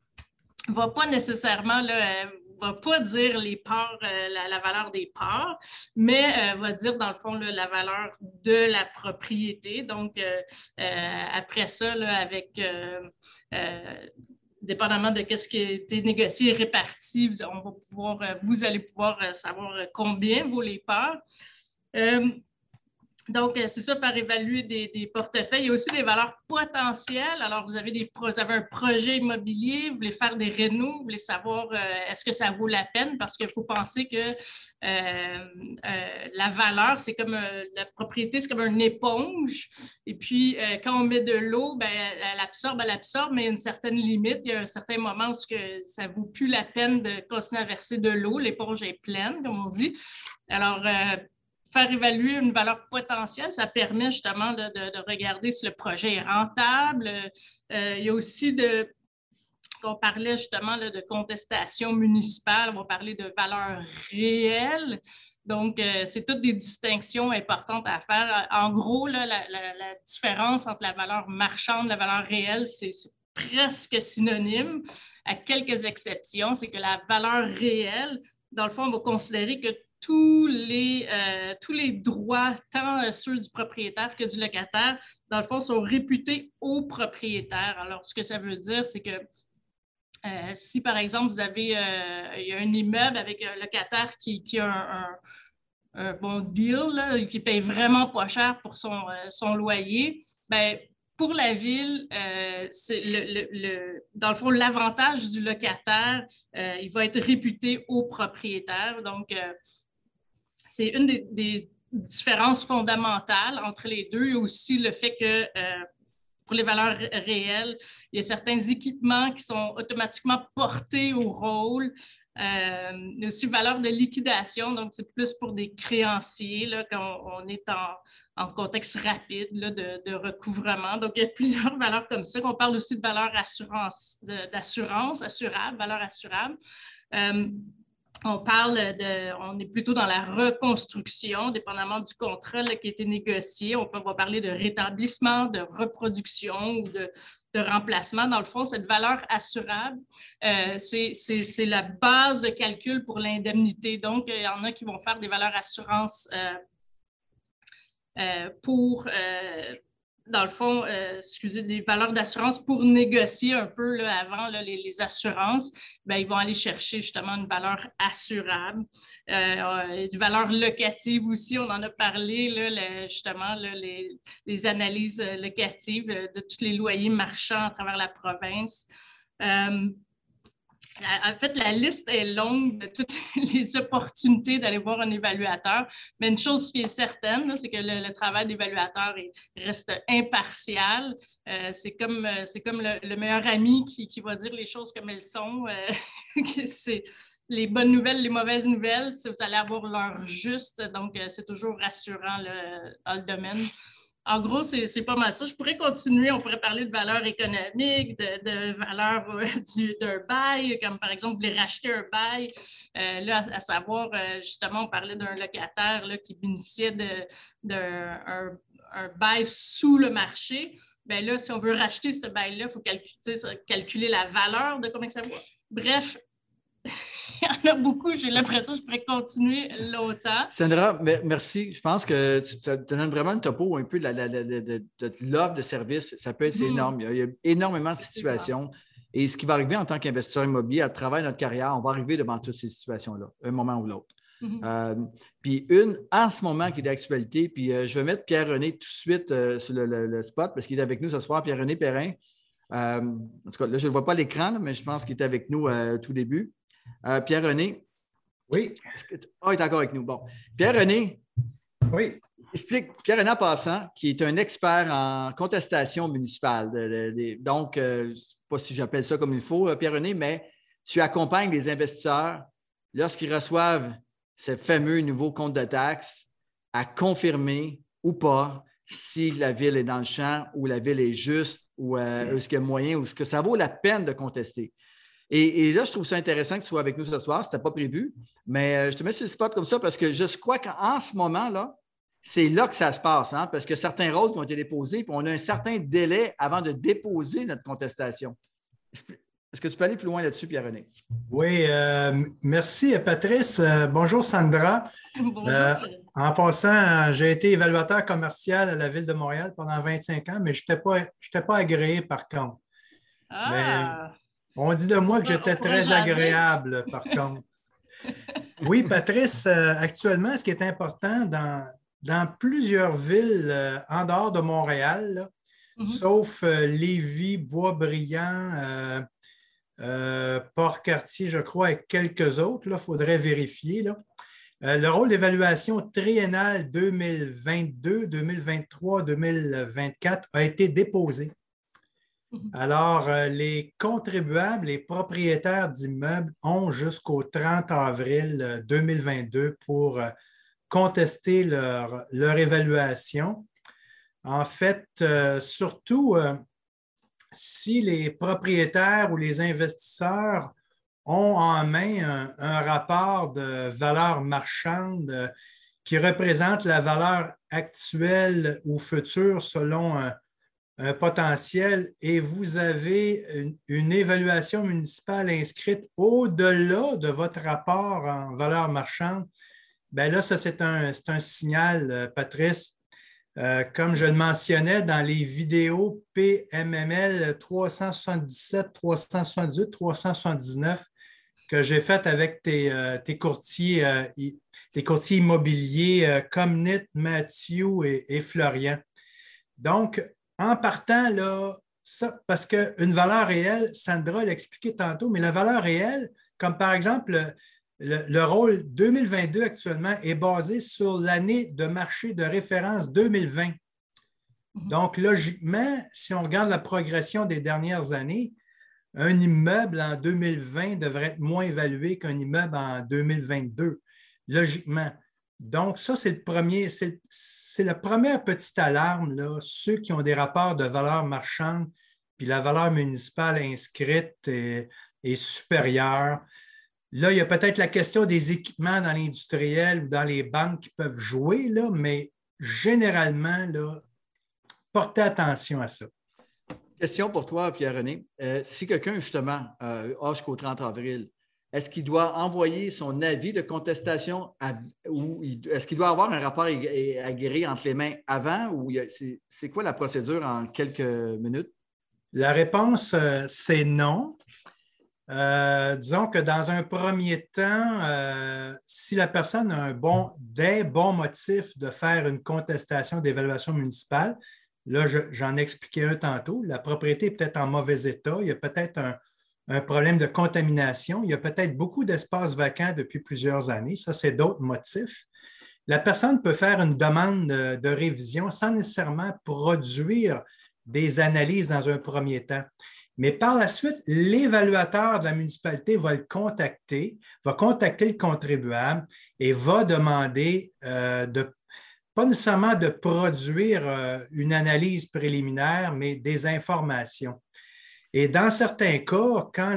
Speaker 3: ne va pas nécessairement là, va pas dire les parts, euh, la, valeur des parts, mais euh, va dire dans le fond la valeur de la propriété. Donc, euh, après ça, avec dépendamment de ce qui a été négocié et réparti, on va pouvoir, vous allez pouvoir savoir combien vaut les parts. Donc, euh, c'est ça, par évaluer des, portefeuilles. Il y a aussi des valeurs potentielles. Alors, vous avez, des, un projet immobilier, vous voulez faire des rénaux, vous voulez savoir euh, est-ce que ça vaut la peine? Parce qu'il faut penser que euh, la valeur, c'est comme la propriété, c'est comme une éponge. Et puis, quand on met de l'eau, ben, elle absorbe, elle absorbe, mais il y a une certaine limite. Il y a un certain moment où que ça ne vaut plus la peine de continuer à verser de l'eau. L'éponge est pleine, comme on dit. Alors, faire évaluer une valeur potentielle, ça permet justement de, regarder si le projet est rentable. Euh, il y a aussi de, on parlait justement de contestation municipale, on va parler de valeur réelle. Donc, euh, c'est toutes des distinctions importantes à faire. En gros, la, différence entre la valeur marchande et la valeur réelle, c'est presque synonyme, à quelques exceptions. C'est que la valeur réelle, dans le fond, on va considérer que tous les, euh, tous les droits, tant euh, ceux du propriétaire que du locataire, dans le fond, sont réputés au propriétaire. Alors, ce que ça veut dire, c'est que euh, si, par exemple, vous avez un immeuble avec un locataire qui, a un, bon deal, qui paye vraiment pas cher pour son, loyer, bien, pour la ville, c'est le, dans le fond, l'avantage du locataire, il va être réputé au propriétaire. Donc, c'est une des, différences fondamentales entre les deux. Il y a aussi le fait que euh, pour les valeurs réelles, il y a certains équipements qui sont automatiquement portés au rôle. Il y a aussi valeur de liquidation, donc c'est plus pour des créanciers là, quand on est en, contexte rapide de, recouvrement. Donc, il y a plusieurs valeurs comme ça. On parle aussi de valeur d'assurance, assurable, valeur assurable. Euh, on parle de, on est plutôt dans la reconstruction, dépendamment du contrat qui a été négocié. On peut parler de rétablissement, de reproduction ou de, remplacement. Dans le fond, cette valeur assurable, euh, c'est la base de calcul pour l'indemnité. Donc, il y en a qui vont faire des valeurs assurance euh, euh, pour dans le fond, euh, excusez, des valeurs d'assurance pour négocier un peu avant les, assurances, bien, ils vont aller chercher justement une valeur assurable, euh, une valeur locative aussi. On en a parlé là, justement les, analyses locatives de tous les loyers marchands à travers la province. Euh, en fait, la liste est longue de toutes les opportunités d'aller voir un évaluateur, mais une chose qui est certaine, c'est que le, travail d'évaluateur reste impartial. Euh, c'est comme, euh, comme le, meilleur ami qui, va dire les choses comme elles sont. Euh, c'est les bonnes nouvelles, les mauvaises nouvelles, vous allez avoir l'heure juste. Donc, c'est toujours rassurant dans le domaine en gros, c'est pas mal ça. Je pourrais continuer, on pourrait parler de valeur économique, de, valeur euh, d'un bail, comme par exemple, vous voulez racheter un bail. Euh, là, à, savoir, euh, justement, on parlait d'un locataire là, qui bénéficiait d'un un, bail sous le marché. Bien là, si on veut racheter ce bail-là, il faut calculer, calculer la valeur de combien ça vaut. Bref, il y en a beaucoup. J'ai l'impression que je pourrais continuer longtemps.
Speaker 1: Sandra, merci. Je pense que tu, donnes vraiment le topo un peu de, l'offre de service. Ça peut être mm-hmm. énorme. Il y, a, énormément de situations. Et ce qui va arriver en tant qu'investisseur immobilier à travers notre carrière, on va arriver devant toutes ces situations-là, un moment ou l'autre. Mm-hmm. Euh, puis une en ce moment qui est d'actualité, puis euh, je vais mettre Pierre-René tout de suite euh, sur le, spot parce qu'il est avec nous ce soir, Pierre-René Perrin. en tout cas, là, je ne vois pas l'écran, mais je pense qu'il est avec nous au tout début. Euh, Pierre-René.
Speaker 4: Oui.
Speaker 1: Ah, il est encore avec nous. Bon. Pierre-René.
Speaker 4: Oui.
Speaker 1: Explique, Pierre-René Passant, qui est un expert en contestation municipale. donc, euh, je ne sais pas si j'appelle ça comme il faut, euh, Pierre-René, mais tu accompagnes les investisseurs lorsqu'ils reçoivent ce fameux nouveau compte de taxes à confirmer ou pas si la ville est dans le champ ou la ville est juste ou est-ce qu'il y a moyen ou ce que ça vaut la peine de contester. Et, là, je trouve ça intéressant que tu sois avec nous ce soir. Ce n'était pas prévu, mais euh, je te mets sur le spot comme ça parce que je crois qu'en ce moment-là, c'est là que ça se passe, hein, parce que certains rôles qui ont été déposés, puis on a un certain délai avant de déposer notre contestation. est-ce que tu peux aller plus loin là-dessus, Pierre-René?
Speaker 4: Oui, euh, merci Patrice. Euh, bonjour Sandra. Bonjour. en passant, j'ai été évaluateur commercial à la Ville de Montréal pendant 25 ans, mais je n'étais pas, pas agréé par contre. Ah. On dit de moi que j'étais très agréable par contre. Oui, Patrice, actuellement, ce qui est important dans, dans plusieurs villes en dehors de Montréal, Mhm. sauf euh, Lévis, Boisbriand, euh, euh, Port-Cartier, je crois, et quelques autres. Il faudrait vérifier. le rôle d'évaluation triennale 2022, 2023, 2024 a été déposé. Mhm. Alors, les contribuables, les propriétaires d'immeubles ont jusqu'au 30 avril 2022 pour contester leur, leur évaluation. En fait, euh, surtout euh, si les propriétaires ou les investisseurs ont en main un, rapport de valeur marchande euh, qui représente la valeur actuelle ou future selon potentiel et vous avez une, évaluation municipale inscrite au-delà de votre rapport en valeur marchande, bien là, ça, c'est un, un, signal, Patrice, euh, comme je le mentionnais dans les vidéos PMML 377, 378, 379 que j'ai faites avec tes, euh, courtiers, euh, courtiers immobiliers Comnit, Mathieu et, Florian. Donc, en partant là, ça, parce qu'une valeur réelle, Sandra l'a expliqué tantôt, mais la valeur réelle, comme par exemple le, rôle 2022 actuellement est basé sur l'année de marché de référence 2020. Mhm. Donc, logiquement, si on regarde la progression des dernières années, un immeuble en 2020 devrait être moins évalué qu'un immeuble en 2022, logiquement. Donc, ça, c'est le premier, c'est la première petite alarme, ceux qui ont des rapports de valeur marchande, puis la valeur municipale inscrite est, supérieure. Là, il y a peut-être la question des équipements dans l'industriel ou dans les banques qui peuvent jouer, là, mais généralement, là, portez attention à ça.
Speaker 1: Question pour toi, Pierre-René. Euh, si quelqu'un, justement, euh, jusqu'au 30 avril, est-ce qu'il doit envoyer son avis de contestation ou est-ce qu'il doit avoir un rapport agréé entre les mains avant ou c'est quoi la procédure en quelques minutes?
Speaker 4: La réponse, euh, c'est non. Euh, disons que dans un premier temps, euh, si la personne a un bon, des bons motifs de faire une contestation d'évaluation municipale, là, j'en ai expliqué un tantôt, la propriété est peut-être en mauvais état, il y a peut-être un, problème de contamination, il y a peut-être beaucoup d'espaces vacants depuis plusieurs années, ça, c'est d'autres motifs. La personne peut faire une demande de révision sans nécessairement produire des analyses dans un premier temps. Mais par la suite, l'évaluateur de la municipalité va le contacter, va contacter le contribuable et va demander euh, de pas nécessairement de produire euh, une analyse préliminaire, mais des informations. Et dans certains cas, quand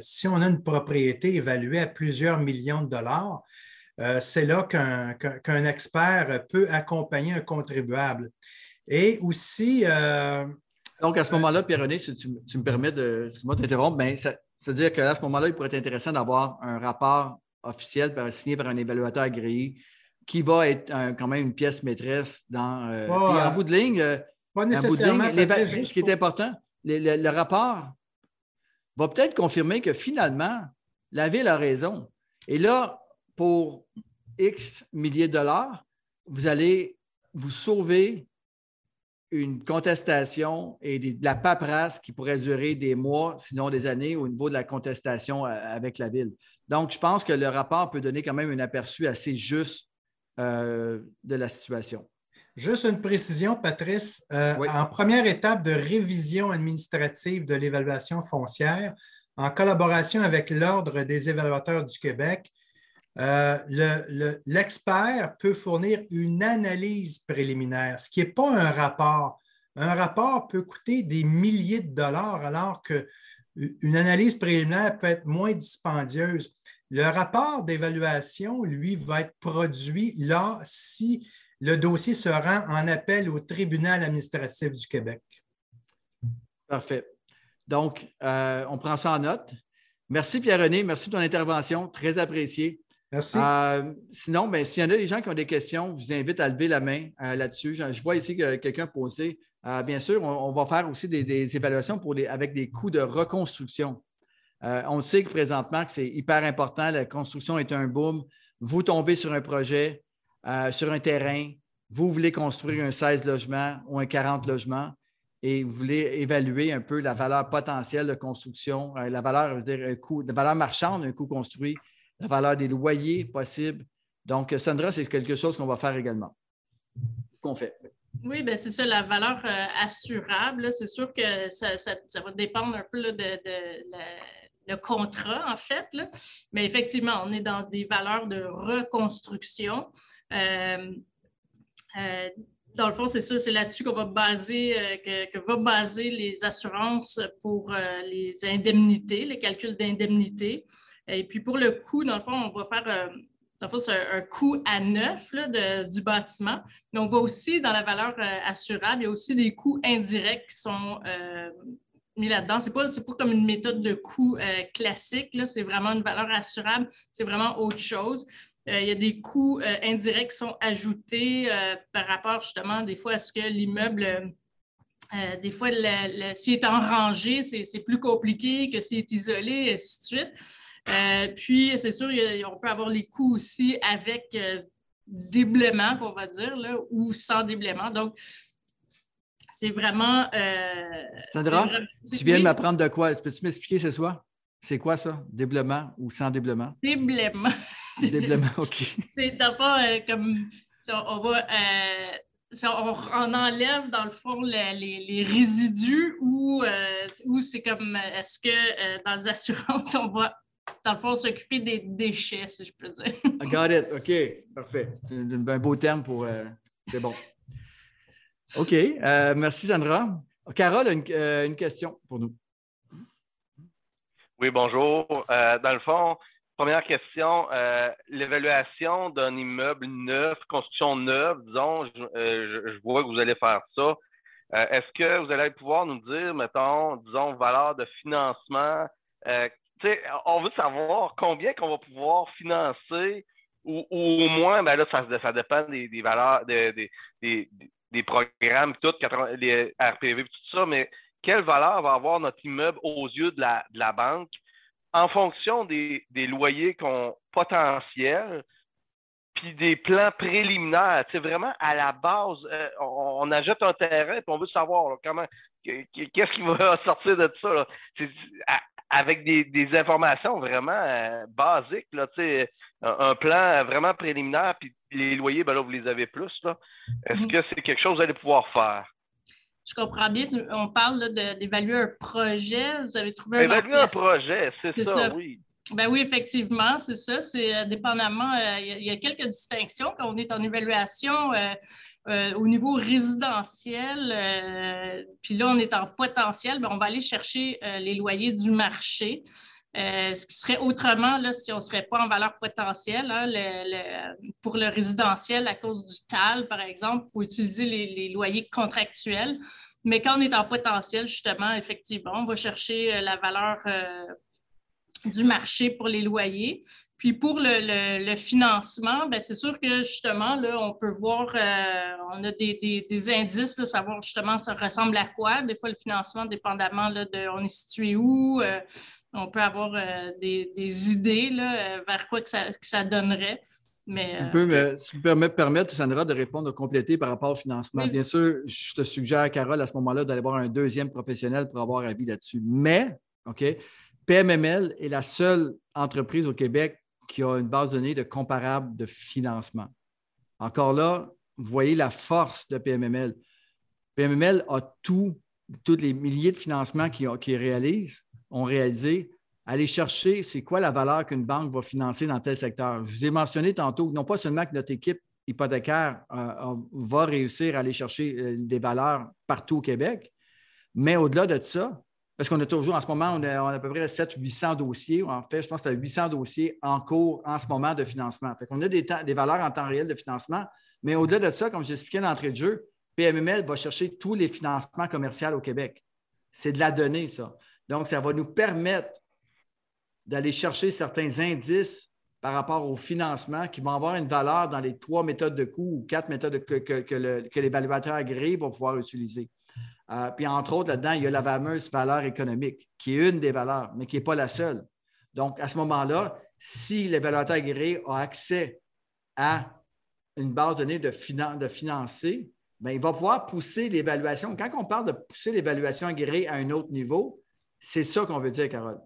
Speaker 4: si on a une propriété évaluée à plusieurs millions de dollars, euh, c'est là qu'un expert peut accompagner un contribuable. Et aussi,
Speaker 1: donc, à ce moment-là, Pierre-René, si tu, me permets de, excuse-moi de t'interrompre, mais c'est-à-dire qu'à ce moment-là, il pourrait être intéressant d'avoir un rapport officiel signé par un évaluateur agréé qui va être quand même une pièce maîtresse dans. Euh, en bout de ligne, euh,
Speaker 4: pas nécessairement,
Speaker 1: ce qui est important, le, rapport va peut-être confirmer que finalement, la Ville a raison. Et là, pour X milliers de dollars, vous allez vous sauver une contestation et de la paperasse qui pourrait durer des mois, sinon des années, au niveau de la contestation euh, avec la Ville. Donc, je pense que le rapport peut donner quand même un aperçu assez juste euh, de la situation.
Speaker 4: Juste une précision, Patrice. Euh, en première étape de révision administrative de l'évaluation foncière, en collaboration avec l'Ordre des évaluateurs du Québec, euh, l'expert peut fournir une analyse préliminaire, ce qui n'est pas un rapport. Un rapport peut coûter des milliers de dollars alors qu'une analyse préliminaire peut être moins dispendieuse. Le rapport d'évaluation, lui, va être produit là si le dossier se rend en appel au tribunal administratif du Québec.
Speaker 1: Parfait. Donc, euh, on prend ça en note. Merci Pierre-René, merci pour ton intervention, très apprécié.
Speaker 4: Merci.
Speaker 1: Euh, sinon, ben, s'il y en a des gens qui ont des questions, je vous invite à lever la main euh, là-dessus. Je, vois ici que quelqu'un a posé. bien sûr, on, va faire aussi des, évaluations pour avec des coûts de reconstruction. on sait que présentement que c'est hyper important. La construction est un boom. Vous tombez sur un projet, sur un terrain, vous voulez construire un 16 logements ou un 40 logements et vous voulez évaluer un peu la valeur potentielle de construction, euh, la valeur, dire, un coût, la valeur marchande d'un coût construit, la valeur des loyers possibles. Donc, Sandra, c'est quelque chose qu'on va faire également. Qu'on fait.
Speaker 3: Oui, bien c'est ça, la valeur euh, assurable. C'est sûr que ça, va dépendre un peu de, le contrat, en fait. Mais effectivement, on est dans des valeurs de reconstruction. Euh, dans le fond, c'est ça, c'est là-dessus qu'on va baser, euh, que, va baser les assurances pour euh, les indemnités, les calculs d'indemnité. Et puis pour le coût, dans le fond, on va faire euh, dans le un, coût à neuf du bâtiment. Mais on va aussi, dans la valeur assurable, il y a aussi des coûts indirects qui sont mis là-dedans. Ce n'est pas, pas, comme une méthode de coût classique, c'est vraiment une valeur assurable, c'est vraiment autre chose. Euh, il y a des coûts euh, indirects qui sont ajoutés euh, par rapport justement des fois à ce que l'immeuble, des fois, s'il est en rangée, c'est plus compliqué que s'il est isolé, et ainsi de suite. puis, c'est sûr, on peut avoir les coûts aussi avec déblaiement, on va dire, là, ou sans déblaiement. Donc, c'est vraiment.
Speaker 1: Sandra, tu viens de m'apprendre de quoi? Peux-tu m'expliquer ce soir? C'est quoi ça? Déblaiement ou sans déblaiement?
Speaker 3: Déblaiement.
Speaker 1: Déblaiement, OK.
Speaker 3: C'est d'abord euh, comme on va. Euh, on, enlève dans le fond les, résidus ou, euh, ou c'est comme est-ce que dans les assurances, on va dans le fond s'occuper des déchets, si je peux dire.
Speaker 1: I got it. OK, parfait. C'est un beau terme pour. c'est bon. OK. merci, Sandra. Carole a une question pour nous.
Speaker 5: Oui, bonjour. Euh, dans le fond, première question, euh, l'évaluation d'un immeuble neuf, construction neuve, disons, je, euh, vois que vous allez faire ça. Est-ce que vous allez pouvoir nous dire, mettons, disons, valeur de financement? on veut savoir combien qu'on va pouvoir financer ou, au moins, ben là, ça, ça dépend des, valeurs, des, des, programmes, tout, les RPV, tout ça, mais quelle valeur va avoir notre immeuble aux yeux de la, banque? En fonction des, loyers qu'on potentiels, puis des plans préliminaires. C'est vraiment à la base, euh, on, ajoute un terrain, puis on veut savoir comment, qu'est-ce qui va sortir de ça. avec des, informations vraiment euh, basiques, là, un, un, plan vraiment préliminaire, puis les loyers, ben là, vous les avez plus. Est-ce mm-hmm. que c'est quelque chose que vous allez pouvoir faire?
Speaker 3: Je comprends bien, on parle d'évaluer un projet. Vous avez trouvé
Speaker 5: un. Évaluer un projet, c'est ça, oui.
Speaker 3: Ben oui, effectivement, c'est ça. C'est euh, dépendamment, euh, il y, a quelques distinctions quand on est en évaluation. Euh, au niveau résidentiel, puis là, on est en potentiel, ben, on va aller chercher les loyers du marché. Ce qui serait autrement là, si on ne serait pas en valeur potentielle. Hein, pour le résidentiel, à cause du TAL, par exemple, il faut utiliser les loyers contractuels. Mais quand on est en potentiel, justement, effectivement, on va chercher euh, la valeur euh, du marché pour les loyers. Puis pour le, financement, ben, c'est sûr que justement, là, on peut voir, euh, on a des, indices, savoir justement ça ressemble à quoi. Des fois, le financement, dépendamment là, de on est situé où, on peut avoir des, idées là, vers quoi que ça donnerait. Mais,
Speaker 1: tu peux me, permettre, Sandra, de répondre, de compléter par rapport au financement. Bien sûr, je te suggère, Carole, à ce moment-là, d'aller voir un deuxième professionnel pour avoir avis là-dessus. Mais, OK, PMML est la seule entreprise au Québec qui a une base de données de comparable de financement. Encore là, vous voyez la force de PMML. PMML a tout, tous les milliers de financements qu'ils qui réalisent, ont réalisé aller chercher c'est quoi la valeur qu'une banque va financer dans tel secteur. Je vous ai mentionné tantôt, non pas seulement que notre équipe hypothécaire euh, va réussir à aller chercher euh, des valeurs partout au Québec, mais au-delà de ça, parce qu'on a toujours, en ce moment, on a, à peu près 700-800 dossiers. En fait, je pense que c'est 800 dossiers en cours en ce moment de financement. Fait qu'on a des, des valeurs en temps réel de financement, mais au-delà de ça, comme j'expliquais l'entrée de jeu, PMML va chercher tous les financements commerciaux au Québec. C'est de la donnée, ça. Donc, ça va nous permettre d'aller chercher certains indices par rapport au financement qui vont avoir une valeur dans les trois méthodes de coût ou quatre méthodes que, que, l'évaluateur agréé va pouvoir utiliser. Euh, puis, entre autres, là-dedans, il y a la fameuse valeur économique, qui est une des valeurs, mais qui n'est pas la seule. Donc, à ce moment-là, si l'évaluateur agréé a accès à une base de données de, financer, bien, il va pouvoir pousser l'évaluation. Quand on parle de pousser l'évaluation agréée à un autre niveau, c'est ça qu'on veut dire, Carole.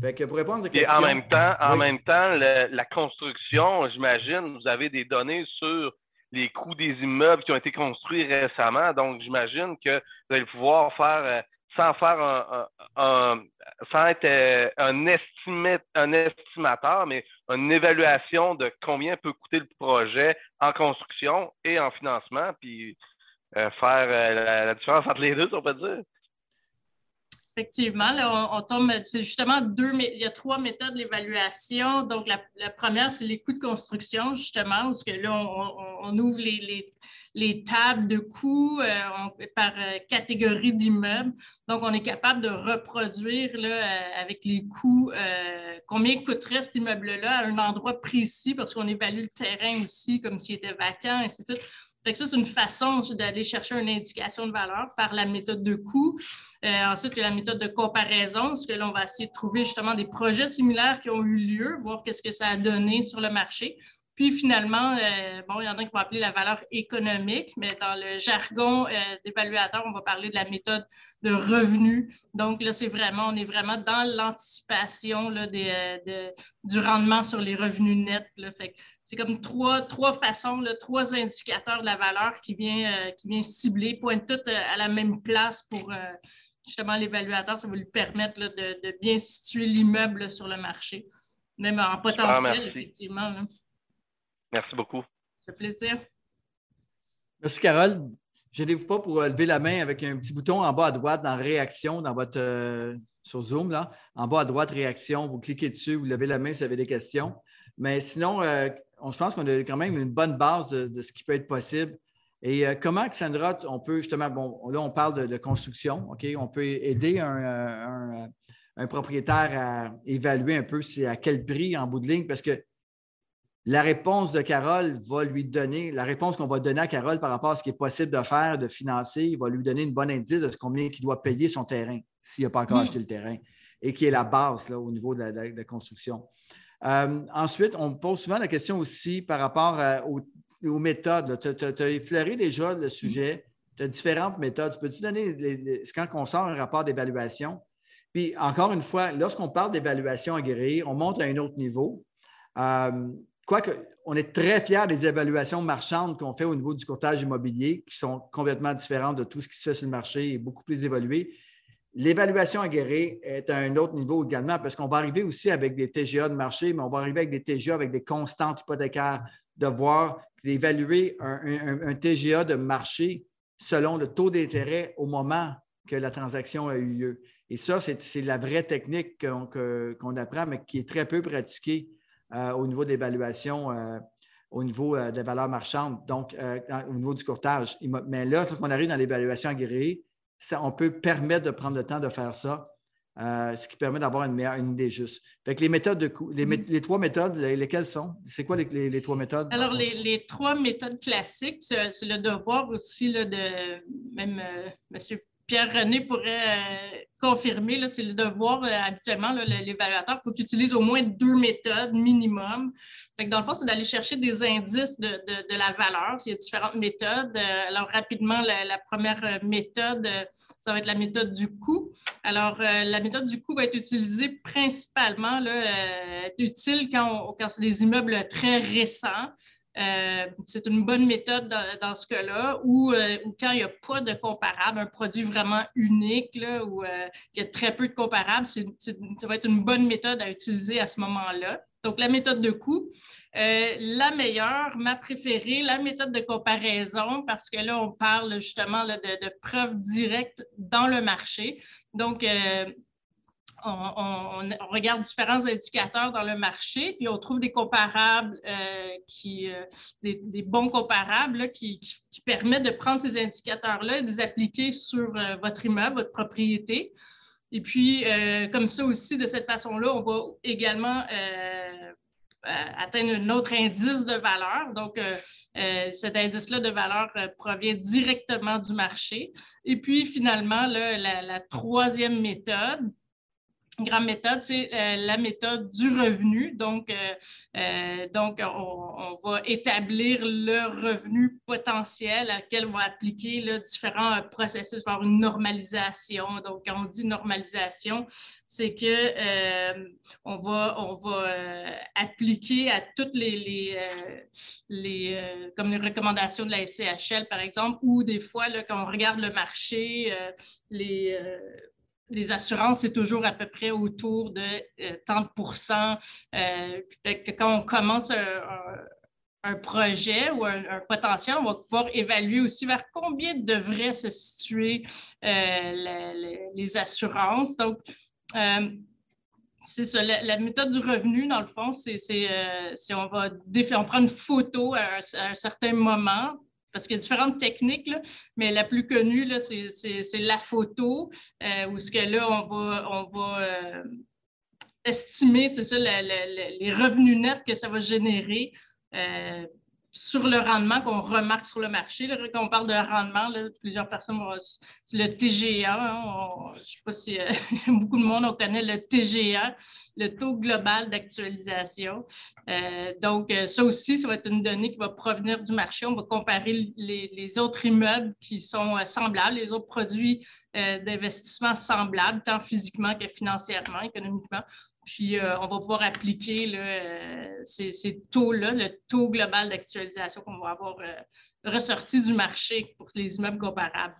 Speaker 1: pour répondre à
Speaker 5: question, en même temps, en même temps la construction, j'imagine, vous avez des données sur les coûts des immeubles qui ont été construits récemment. Donc, j'imagine que vous allez pouvoir faire, euh, sans faire un, sans être euh, un, un estimateur, mais une évaluation de combien peut coûter le projet en construction et en financement, puis euh, faire la, différence entre les deux, on peut dire.
Speaker 3: Effectivement, on, tombe, c'est justement deux, il y a trois méthodes d'évaluation. Donc, la, première, c'est les coûts de construction, justement, parce que là, on, ouvre les, tables de coûts euh, par euh, catégorie d'immeubles. Donc, on est capable de reproduire là, euh, avec les coûts combien coûterait cet immeuble-là à un endroit précis, parce qu'on évalue le terrain aussi comme s'il était vacant, ainsi de suite ça, c'est une façon d'aller chercher une indication de valeur par la méthode de coût. Euh, ensuite, il la méthode de comparaison, parce que là, on va essayer de trouver justement des projets similaires qui ont eu lieu, voir qu'est-ce que ça a donné sur le marché. Puis finalement, euh, bon, il y en a qui vont appeler la valeur économique, mais dans le jargon euh, d'évaluateur, on va parler de la méthode de revenu. Donc là, c'est vraiment, on est vraiment dans l'anticipation euh, du rendement sur les revenus nets. c'est comme trois, trois façons, trois indicateurs de la valeur qui vient, qui vient cibler, pointent toutes à la même place pour justement l'évaluateur. Ça va lui permettre de, bien situer l'immeuble sur le marché, même en potentiel, effectivement.
Speaker 5: Merci beaucoup.
Speaker 3: Ça fait plaisir.
Speaker 1: Merci, Carole. Gênez-vous pas pour lever la main avec un petit bouton en bas à droite dans Réaction, dans votre, euh, sur Zoom, là. En bas à droite, Réaction, vous cliquez dessus, vous levez la main si vous avez des questions. Mais sinon, euh, on, je pense qu'on a quand même une bonne base de, ce qui peut être possible. Et euh, comment, Sandra, on peut justement, bon, là, on parle de, construction, OK? On peut aider un, un, propriétaire à évaluer un peu c'est à quel prix en bout de ligne, parce que la réponse de Carole va lui donner, la réponse qu'on va donner à Carole par rapport à ce qui est possible de faire, de financer, va lui donner une bonne indice de combien il doit payer son terrain s'il n'a pas encore mm. acheté le terrain et qui est la base là, au niveau de la, construction. Euh, ensuite, on pose souvent la question aussi par rapport euh, aux, méthodes. Tu as, effleuré déjà le sujet. Tu as différentes méthodes. Peux-tu donner, les, quand on sort un rapport d'évaluation, puis encore une fois, lorsqu'on parle d'évaluation agréée, on monte à un autre niveau. Euh, Quoique, on est très fiers des évaluations marchandes qu'on fait au niveau du courtage immobilier, qui sont complètement différentes de tout ce qui se fait sur le marché et beaucoup plus évoluées. L'évaluation aguerrée est à un autre niveau également parce qu'on va arriver aussi avec des TGA de marché, mais on va arriver avec des TGA avec des constantes hypothécaires, de voir, d'évaluer un, TGA de marché selon le taux d'intérêt au moment que la transaction a eu lieu. Et ça, c'est la vraie technique qu'on apprend, mais qui est très peu pratiquée euh, au niveau d'évaluation, euh, au niveau euh, des valeurs marchandes, donc au niveau du courtage. Mais là, on arrive dans l'évaluation agréée, on peut permettre de prendre le temps de faire ça. ce qui permet d'avoir une meilleure idée juste. Fait les méthodes de mm-hmm. les, trois méthodes, lesquelles sont? C'est quoi les, trois méthodes?
Speaker 3: Alors, les, trois méthodes classiques, c'est le devoir aussi de même M. Pierre-René pourrait confirmer, c'est le devoir euh, habituellement, l'évaluateur, il faut qu'il utilise au moins deux méthodes minimum. dans le fond, c'est d'aller chercher des indices de, la valeur. Il y a différentes méthodes. Euh, alors, rapidement, la, première euh, méthode, ça va être la méthode du coût. Alors, la méthode du coût va être utilisée principalement, là, utile quand, quand c'est des immeubles très récents. Euh, c'est une bonne méthode dans, ce cas-là, euh, ou quand il n'y a pas de comparable, un produit vraiment unique, là, ou euh, il y a très peu de comparables, ça va être une bonne méthode à utiliser à ce moment-là. Donc, la méthode de coût. la meilleure, ma préférée, la méthode de comparaison, parce que là, on parle justement de, de, preuves directes dans le marché. Donc, on, regarde différents indicateurs dans le marché, puis on trouve des comparables, euh, qui, euh, des, bons comparables qui, permettent de prendre ces indicateurs-là et de les appliquer sur euh, votre immeuble, votre propriété. Et puis, comme ça aussi, de cette façon-là, on va également atteindre un autre indice de valeur. Donc, cet indice-là de valeur provient directement du marché. Et puis, finalement, la, troisième méthode, grande méthode, c'est euh, la méthode du revenu. Donc, euh, euh, on, va établir le revenu potentiel à lequel on va appliquer là, différents processus vers une normalisation. Donc, quand on dit normalisation, c'est que on va, appliquer à toutes les, les, comme les recommandations de la SCHL, par exemple, ou des fois, quand on regarde le marché, les les assurances, c'est toujours à peu près autour de 30% euh, euh, fait que quand on commence un, projet ou un, potentiel, on va pouvoir évaluer aussi vers combien devraient se situer euh, les assurances. Donc, c'est ça, la, méthode du revenu, dans le fond, c'est si on va on prend une photo à un certain moment, parce qu'il y a différentes techniques, mais la plus connue, c'est la photo, euh, où ce que là, on va, euh, estimer, c'est ça, les revenus nets que ça va générer euh, sur le rendement qu'on remarque sur le marché. quand on parle de rendement, plusieurs personnes vont. C'est le TGA. Hein, je ne sais pas si euh, beaucoup de monde on connaît le TGA, le taux global d'actualisation. Euh, donc, euh, ça aussi, ça va être une donnée qui va provenir du marché. On va comparer les, les autres immeubles qui sont semblables, les autres produits d'investissement semblables, tant physiquement que financièrement, économiquement, puis, euh, on va pouvoir appliquer euh, ces, taux-là, le taux global d'actualisation qu'on va avoir euh, ressorti du marché pour les immeubles comparables.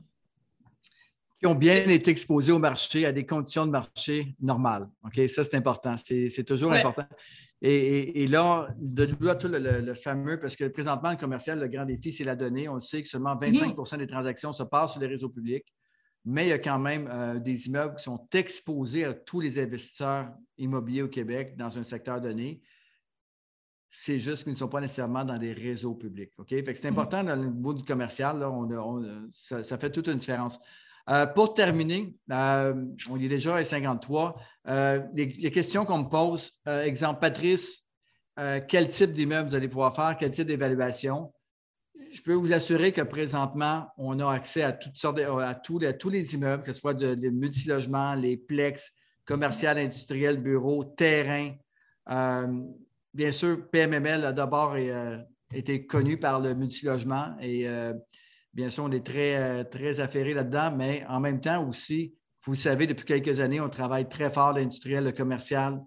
Speaker 1: Qui ont bien été exposés au marché à des conditions de marché normales. OK? Ça, c'est important. C'est toujours important. Et, là, de là, tout le, fameux, parce que présentement, le commercial, le grand défi, c'est la donnée. On sait que seulement 25% des transactions se passent sur les réseaux publics mais il y a quand même euh, des immeubles qui sont exposés à tous les investisseurs immobiliers au Québec dans un secteur donné. C'est juste qu'ils ne sont pas nécessairement dans des réseaux publics. OK? c'est mm. important dans le niveau du commercial, ça, fait toute une différence. Euh, pour terminer, euh, on est déjà à 53. Les, les, questions qu'on me pose, exemple, Patrice, quel type d'immeuble vous allez pouvoir faire, quel type d'évaluation? Je peux vous assurer que présentement, on a accès à toutes sortes à, tous, les, immeubles, que ce soit des multilogements, les plex, commercial, industriel, bureaux, terrain. Euh, bien sûr, PMML a d'abord euh, été connu par le multilogement et euh, bien sûr, on est très, très affairé là-dedans, mais en même temps aussi, vous savez, depuis quelques années, on travaille très fort l'industriel, le commercial,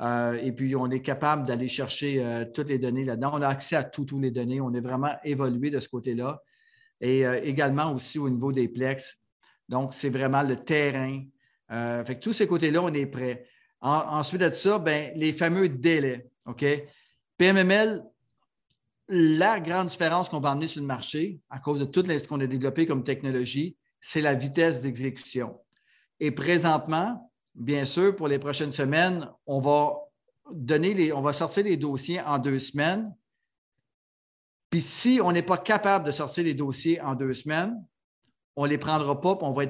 Speaker 1: euh, et puis, on est capable d'aller chercher euh, toutes les données là-dedans. On a accès à toutes les données. On est vraiment évolué de ce côté-là. Et euh, également aussi au niveau des plex. Donc, c'est vraiment le terrain. fait que tous ces côtés-là, on est prêt. ensuite de ça, ben, les fameux délais. OK? PMML, la grande différence qu'on va emmener sur le marché, à cause de tout ce qu'on a développé comme technologie, c'est la vitesse d'exécution. Et présentement, bien sûr, pour les prochaines semaines, on va donner les, on va sortir les dossiers en deux semaines. Puis si on n'est pas capable de sortir les dossiers en deux semaines, on ne les prendra pas, puis on va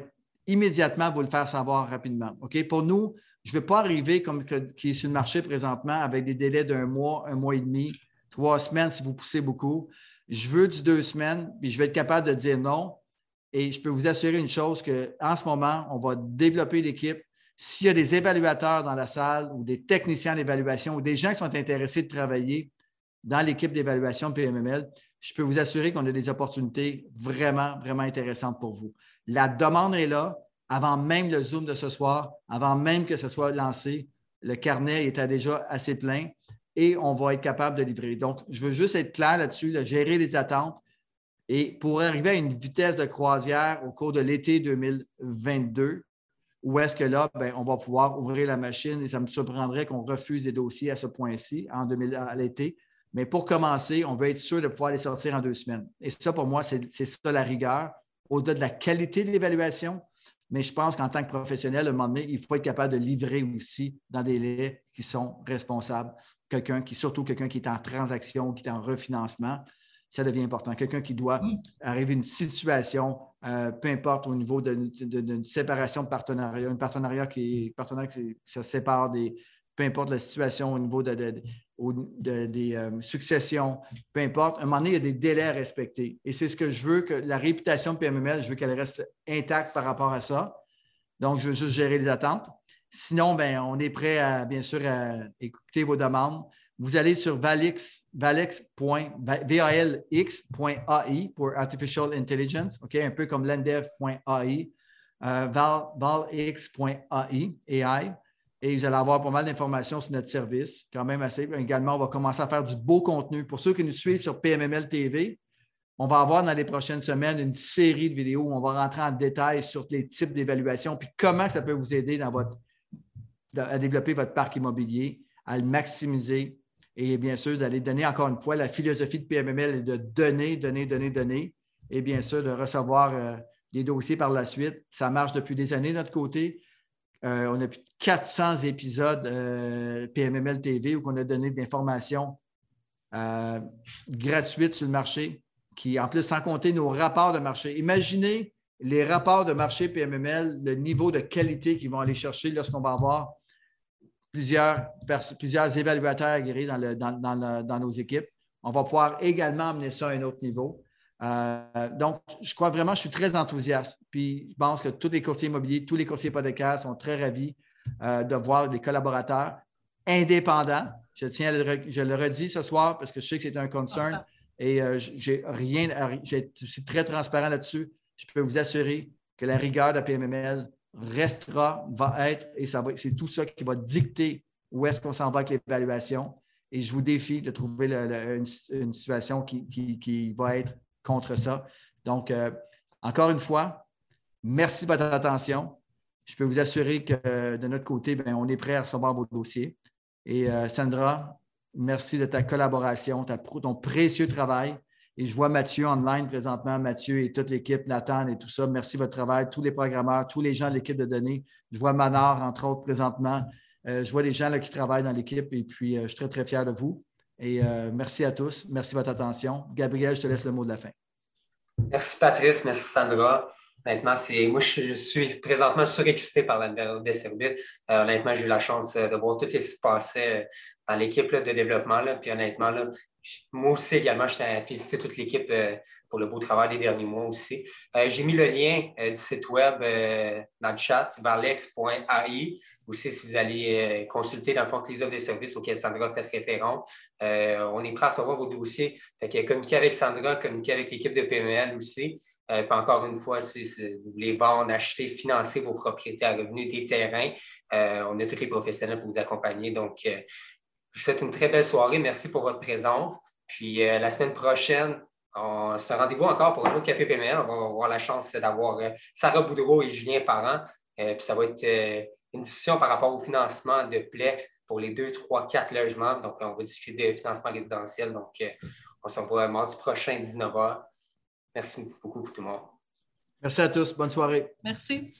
Speaker 1: immédiatement vous le faire savoir rapidement. Pour nous, je ne vais pas arriver comme qui est sur le marché présentement avec des délais d'un mois, un mois et demi, trois semaines si vous poussez beaucoup. Je veux du deux semaines, puis je vais être capable de dire non. Et je peux vous assurer une chose qu'en ce moment, on va développer l'équipe, s'il y a des évaluateurs dans la salle ou des techniciens d'évaluation ou des gens qui sont intéressés de travailler dans l'équipe d'évaluation PMML, je peux vous assurer qu'on a des opportunités vraiment, vraiment intéressantes pour vous. La demande est là avant même le Zoom de ce soir, avant même que ce soit lancé. Le carnet était déjà assez plein et on va être capable de livrer. Donc, je veux juste être clair là-dessus, gérer les attentes. Et pour arriver à une vitesse de croisière au cours de l'été 2022, ou est-ce que là, ben, on va pouvoir ouvrir la machine et ça me surprendrait qu'on refuse des dossiers à ce point-ci en à l'été. Mais pour commencer, on veut être sûr de pouvoir les sortir en deux semaines. Et ça, pour moi, c'est ça la rigueur, au-delà de la qualité de l'évaluation. Mais je pense qu'en tant que professionnel, à un moment donné, il faut être capable de livrer aussi dans des délais qui sont responsables. Quelqu'un qui, surtout quelqu'un qui est en transaction, qui est en refinancement. Ça devient important. Quelqu'un qui doit mm. arriver à une situation, euh, peu importe au niveau d'une séparation de partenariat, un partenariat qui est partenariat qui se sépare des, peu importe la situation au niveau de, des euh, successions, peu importe, à un moment donné, il y a des délais à respecter. Et c'est ce que je veux que la réputation de PMML, je veux qu'elle reste intacte par rapport à ça. Donc, je veux juste gérer les attentes. Sinon, ben, on est prêt à, bien sûr, à écouter vos demandes. Vous allez sur valix, valix.ai pour Artificial Intelligence, un peu comme lendev.ai, euh, valx.ai, AI, et vous allez avoir pas mal d'informations sur notre service, quand même assez. Également, on va commencer à faire du beau contenu. Pour ceux qui nous suivent sur PMML TV, on va avoir dans les prochaines semaines une série de vidéos où on va rentrer en détail sur les types d'évaluation puis comment ça peut vous aider dans votre, à développer votre parc immobilier, à le maximiser et bien sûr d'aller donner encore une fois la philosophie de PMML est de donner, donner, donner, donner et bien sûr de recevoir euh, des dossiers par la suite. Ça marche depuis des années de notre côté. Euh, on a plus de 400 épisodes euh, PMML TV où on a donné de l'information gratuite sur le marché qui, en plus, sans compter nos rapports de marché. Imaginez les rapports de marché PMML, le niveau de qualité qu'ils vont aller chercher lorsqu'on va avoir plusieurs, plusieurs évaluateurs agréés dans, nos équipes. On va pouvoir également amener ça à un autre niveau. Euh, donc, je crois vraiment, je suis très enthousiaste. Puis, je pense que tous les courtiers immobiliers, tous les courtiers hypothécaires sont très ravis euh, de voir des collaborateurs indépendants. Je tiens, je le redis ce soir parce que je sais que c'est un concern. Et euh, j'ai rien, je suis très transparent là-dessus. Je peux vous assurer que la rigueur de la PMML restera, va être, et c'est tout ça qui va dicter où est-ce qu'on s'en va avec l'évaluation. Et je vous défie de trouver une, situation qui, va être contre ça. Donc, euh, encore une fois, merci de votre attention. Je peux vous assurer que de notre côté, ben, on est prêt à recevoir vos dossiers. Et euh, Sandra, Merci de ta collaboration, ton précieux travail. Et je vois Mathieu online présentement, Mathieu et toute l'équipe, Nathan et tout ça. Merci de votre travail, tous les programmeurs, tous les gens de l'équipe de données. Je vois Manar, entre autres, présentement. Euh, je vois les gens là, qui travaillent dans l'équipe et puis euh, je suis très, très fier de vous. Et euh, merci à tous. Merci de votre attention. Gabriel, je te laisse le mot de la fin.
Speaker 2: Merci Patrice, merci Sandra. Honnêtement, c'est moi, je, suis présentement surexcité par la des services. honnêtement, j'ai eu la chance de voir tout ce qui se passait dans l'équipe de développement. Là. Puis honnêtement, là, moi aussi également, je tiens à féliciter toute l'équipe euh, pour le beau travail des derniers mois aussi. Euh, j'ai mis le lien euh, du site web dans le chat, varlex.ai. Aussi, si vous allez consulter dans le fond les offres des services auxquels Sandra fait référence, on est prêt à recevoir vos dossiers. Communiquer avec Sandra, communiquer avec l'équipe de PML aussi. encore une fois, si, vous voulez vendre, acheter, financer vos propriétés à revenus, des terrains, on a tous les professionnels pour vous accompagner. Je vous souhaite une très belle soirée. Merci pour votre présence. Puis euh, la semaine prochaine, on se rendez-vous encore pour un autre Café PML. On va avoir la chance d'avoir euh, Sarah Boudreau et Julien Parent. Euh, puis ça va être une discussion par rapport au financement de Plex pour les deux, trois, quatre logements. Donc, on va discuter de financement résidentiel. Donc, on se revoit mardi prochain, 19h. Merci beaucoup pour tout le monde.
Speaker 1: Merci à tous. Bonne soirée.
Speaker 3: Merci.